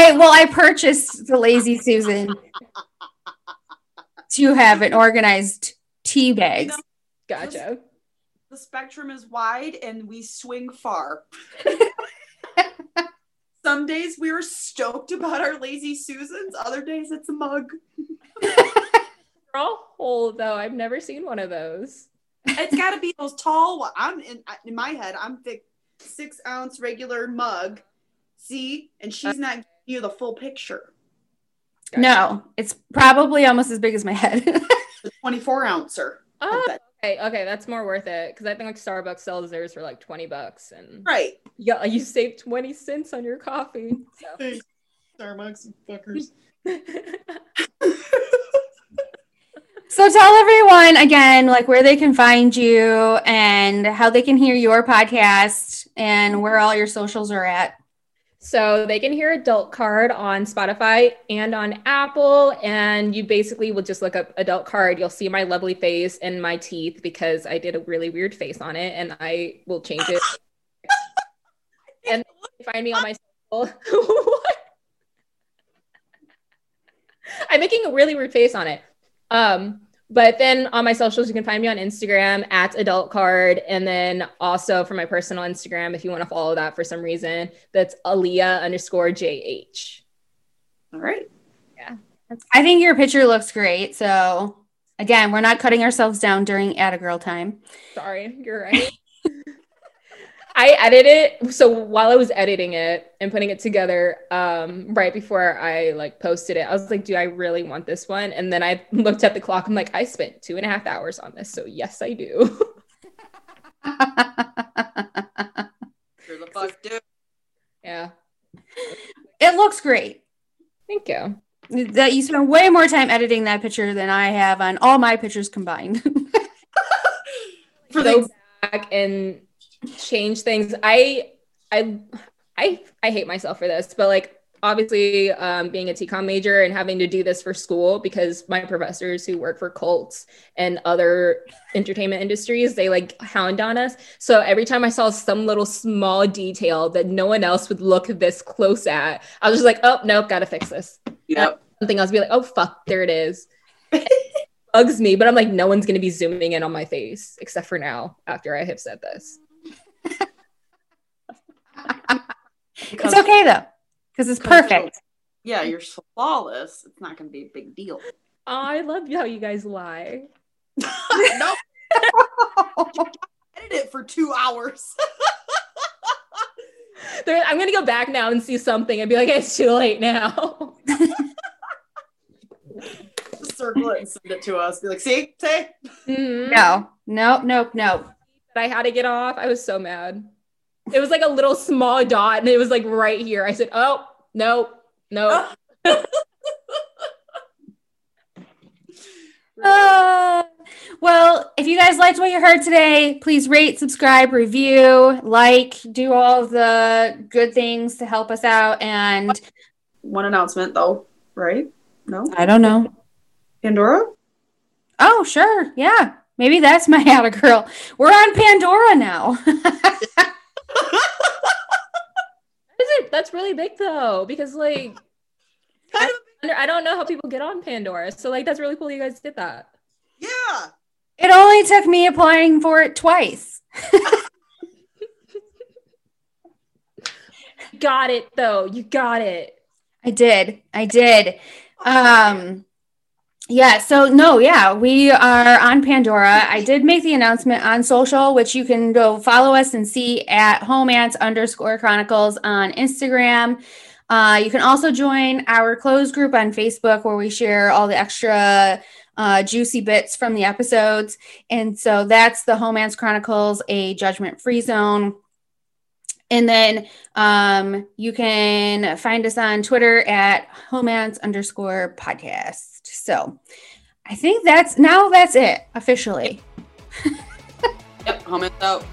I well, I purchased the Lazy Susan to have an organized tea bags. Gotcha. the spectrum is wide and we swing far. Some days we were stoked about our lazy Susans, other days it's a mug. Straw hole though. I've never seen one of those. It's got to be those tall. one. I'm in in my head. I'm thick, six ounce regular mug. See, and she's not giving you the full picture. No, it's probably almost as big as my head. The 24 ouncer. Oh, okay, okay, that's more worth it because I think like Starbucks sells theirs for like twenty bucks, and Right. yeah, you save twenty cents on your coffee. So. Starbucks fuckers. So tell everyone again, like where they can find you and how they can hear your podcast and where all your socials are at. So they can hear Adult Card on Spotify and on Apple. And you basically will just look up Adult Card. You'll see my lovely face and my teeth because I did a really weird face on it and I will change it. and find me on my social. I'm making a really weird face on it. Um, but then on my socials, you can find me on Instagram at adult card. And then also for my personal Instagram, if you want to follow that for some reason, that's Aaliyah underscore JH. All right. Yeah. I think your picture looks great. So again, we're not cutting ourselves down during at a Girl time. Sorry, you're right. I edited it. so while I was editing it and putting it together, um, right before I like posted it, I was like, do I really want this one? And then I looked at the clock. I'm like, I spent two and a half hours on this. So yes, I do. Sure the fuck do. yeah. it looks great. Thank you. That you spent way more time editing that picture than I have on all my pictures combined. For go the back and change things. I I I I hate myself for this, but like obviously um, being a TCOM major and having to do this for school because my professors who work for cults and other entertainment industries they like hound on us so every time i saw some little small detail that no one else would look this close at i was just like oh nope gotta fix this Yep. something else be like oh fuck there it is bugs me but i'm like no one's gonna be zooming in on my face except for now after i have said this it's okay though, because it's perfect. Yeah, you're flawless. It's not going to be a big deal. i love how you guys lie no. Edit it for two hours. There- i'm gonna go back now and see something and be like it's too late now Circle it and send it to us. Be like, see, say. Mhm. No, nope, nope, nope. that I had to get off. I was so mad. It was like a little small dot and it was like right here. I said, oh, no, nope. Uh, well, if you guys liked what you heard today, please rate, subscribe, review, like, do all the good things to help us out. And One announcement though, right? No, I don't know. Pandora. Oh, sure. Yeah. Maybe that's my outer girl. We're on Pandora now. Isn't- That's really big though, because like Kind of, I don't know how people get on Pandora. So like that's really cool you guys did that. yeah. it only took me applying for it twice. got it though. You got it. I did. I did. Um yeah, so no, yeah, we are on Pandora. I did make the announcement on social, which you can go follow us and see at homance underscore chronicles on Instagram. Uh, you can also join our closed group on Facebook where we share all the extra uh, juicy bits from the episodes. And so that's the Homance Chronicles, a judgment free zone. And then um, you can find us on Twitter at homance underscore podcast. So I think that's now that's it officially. Yep, Homance out.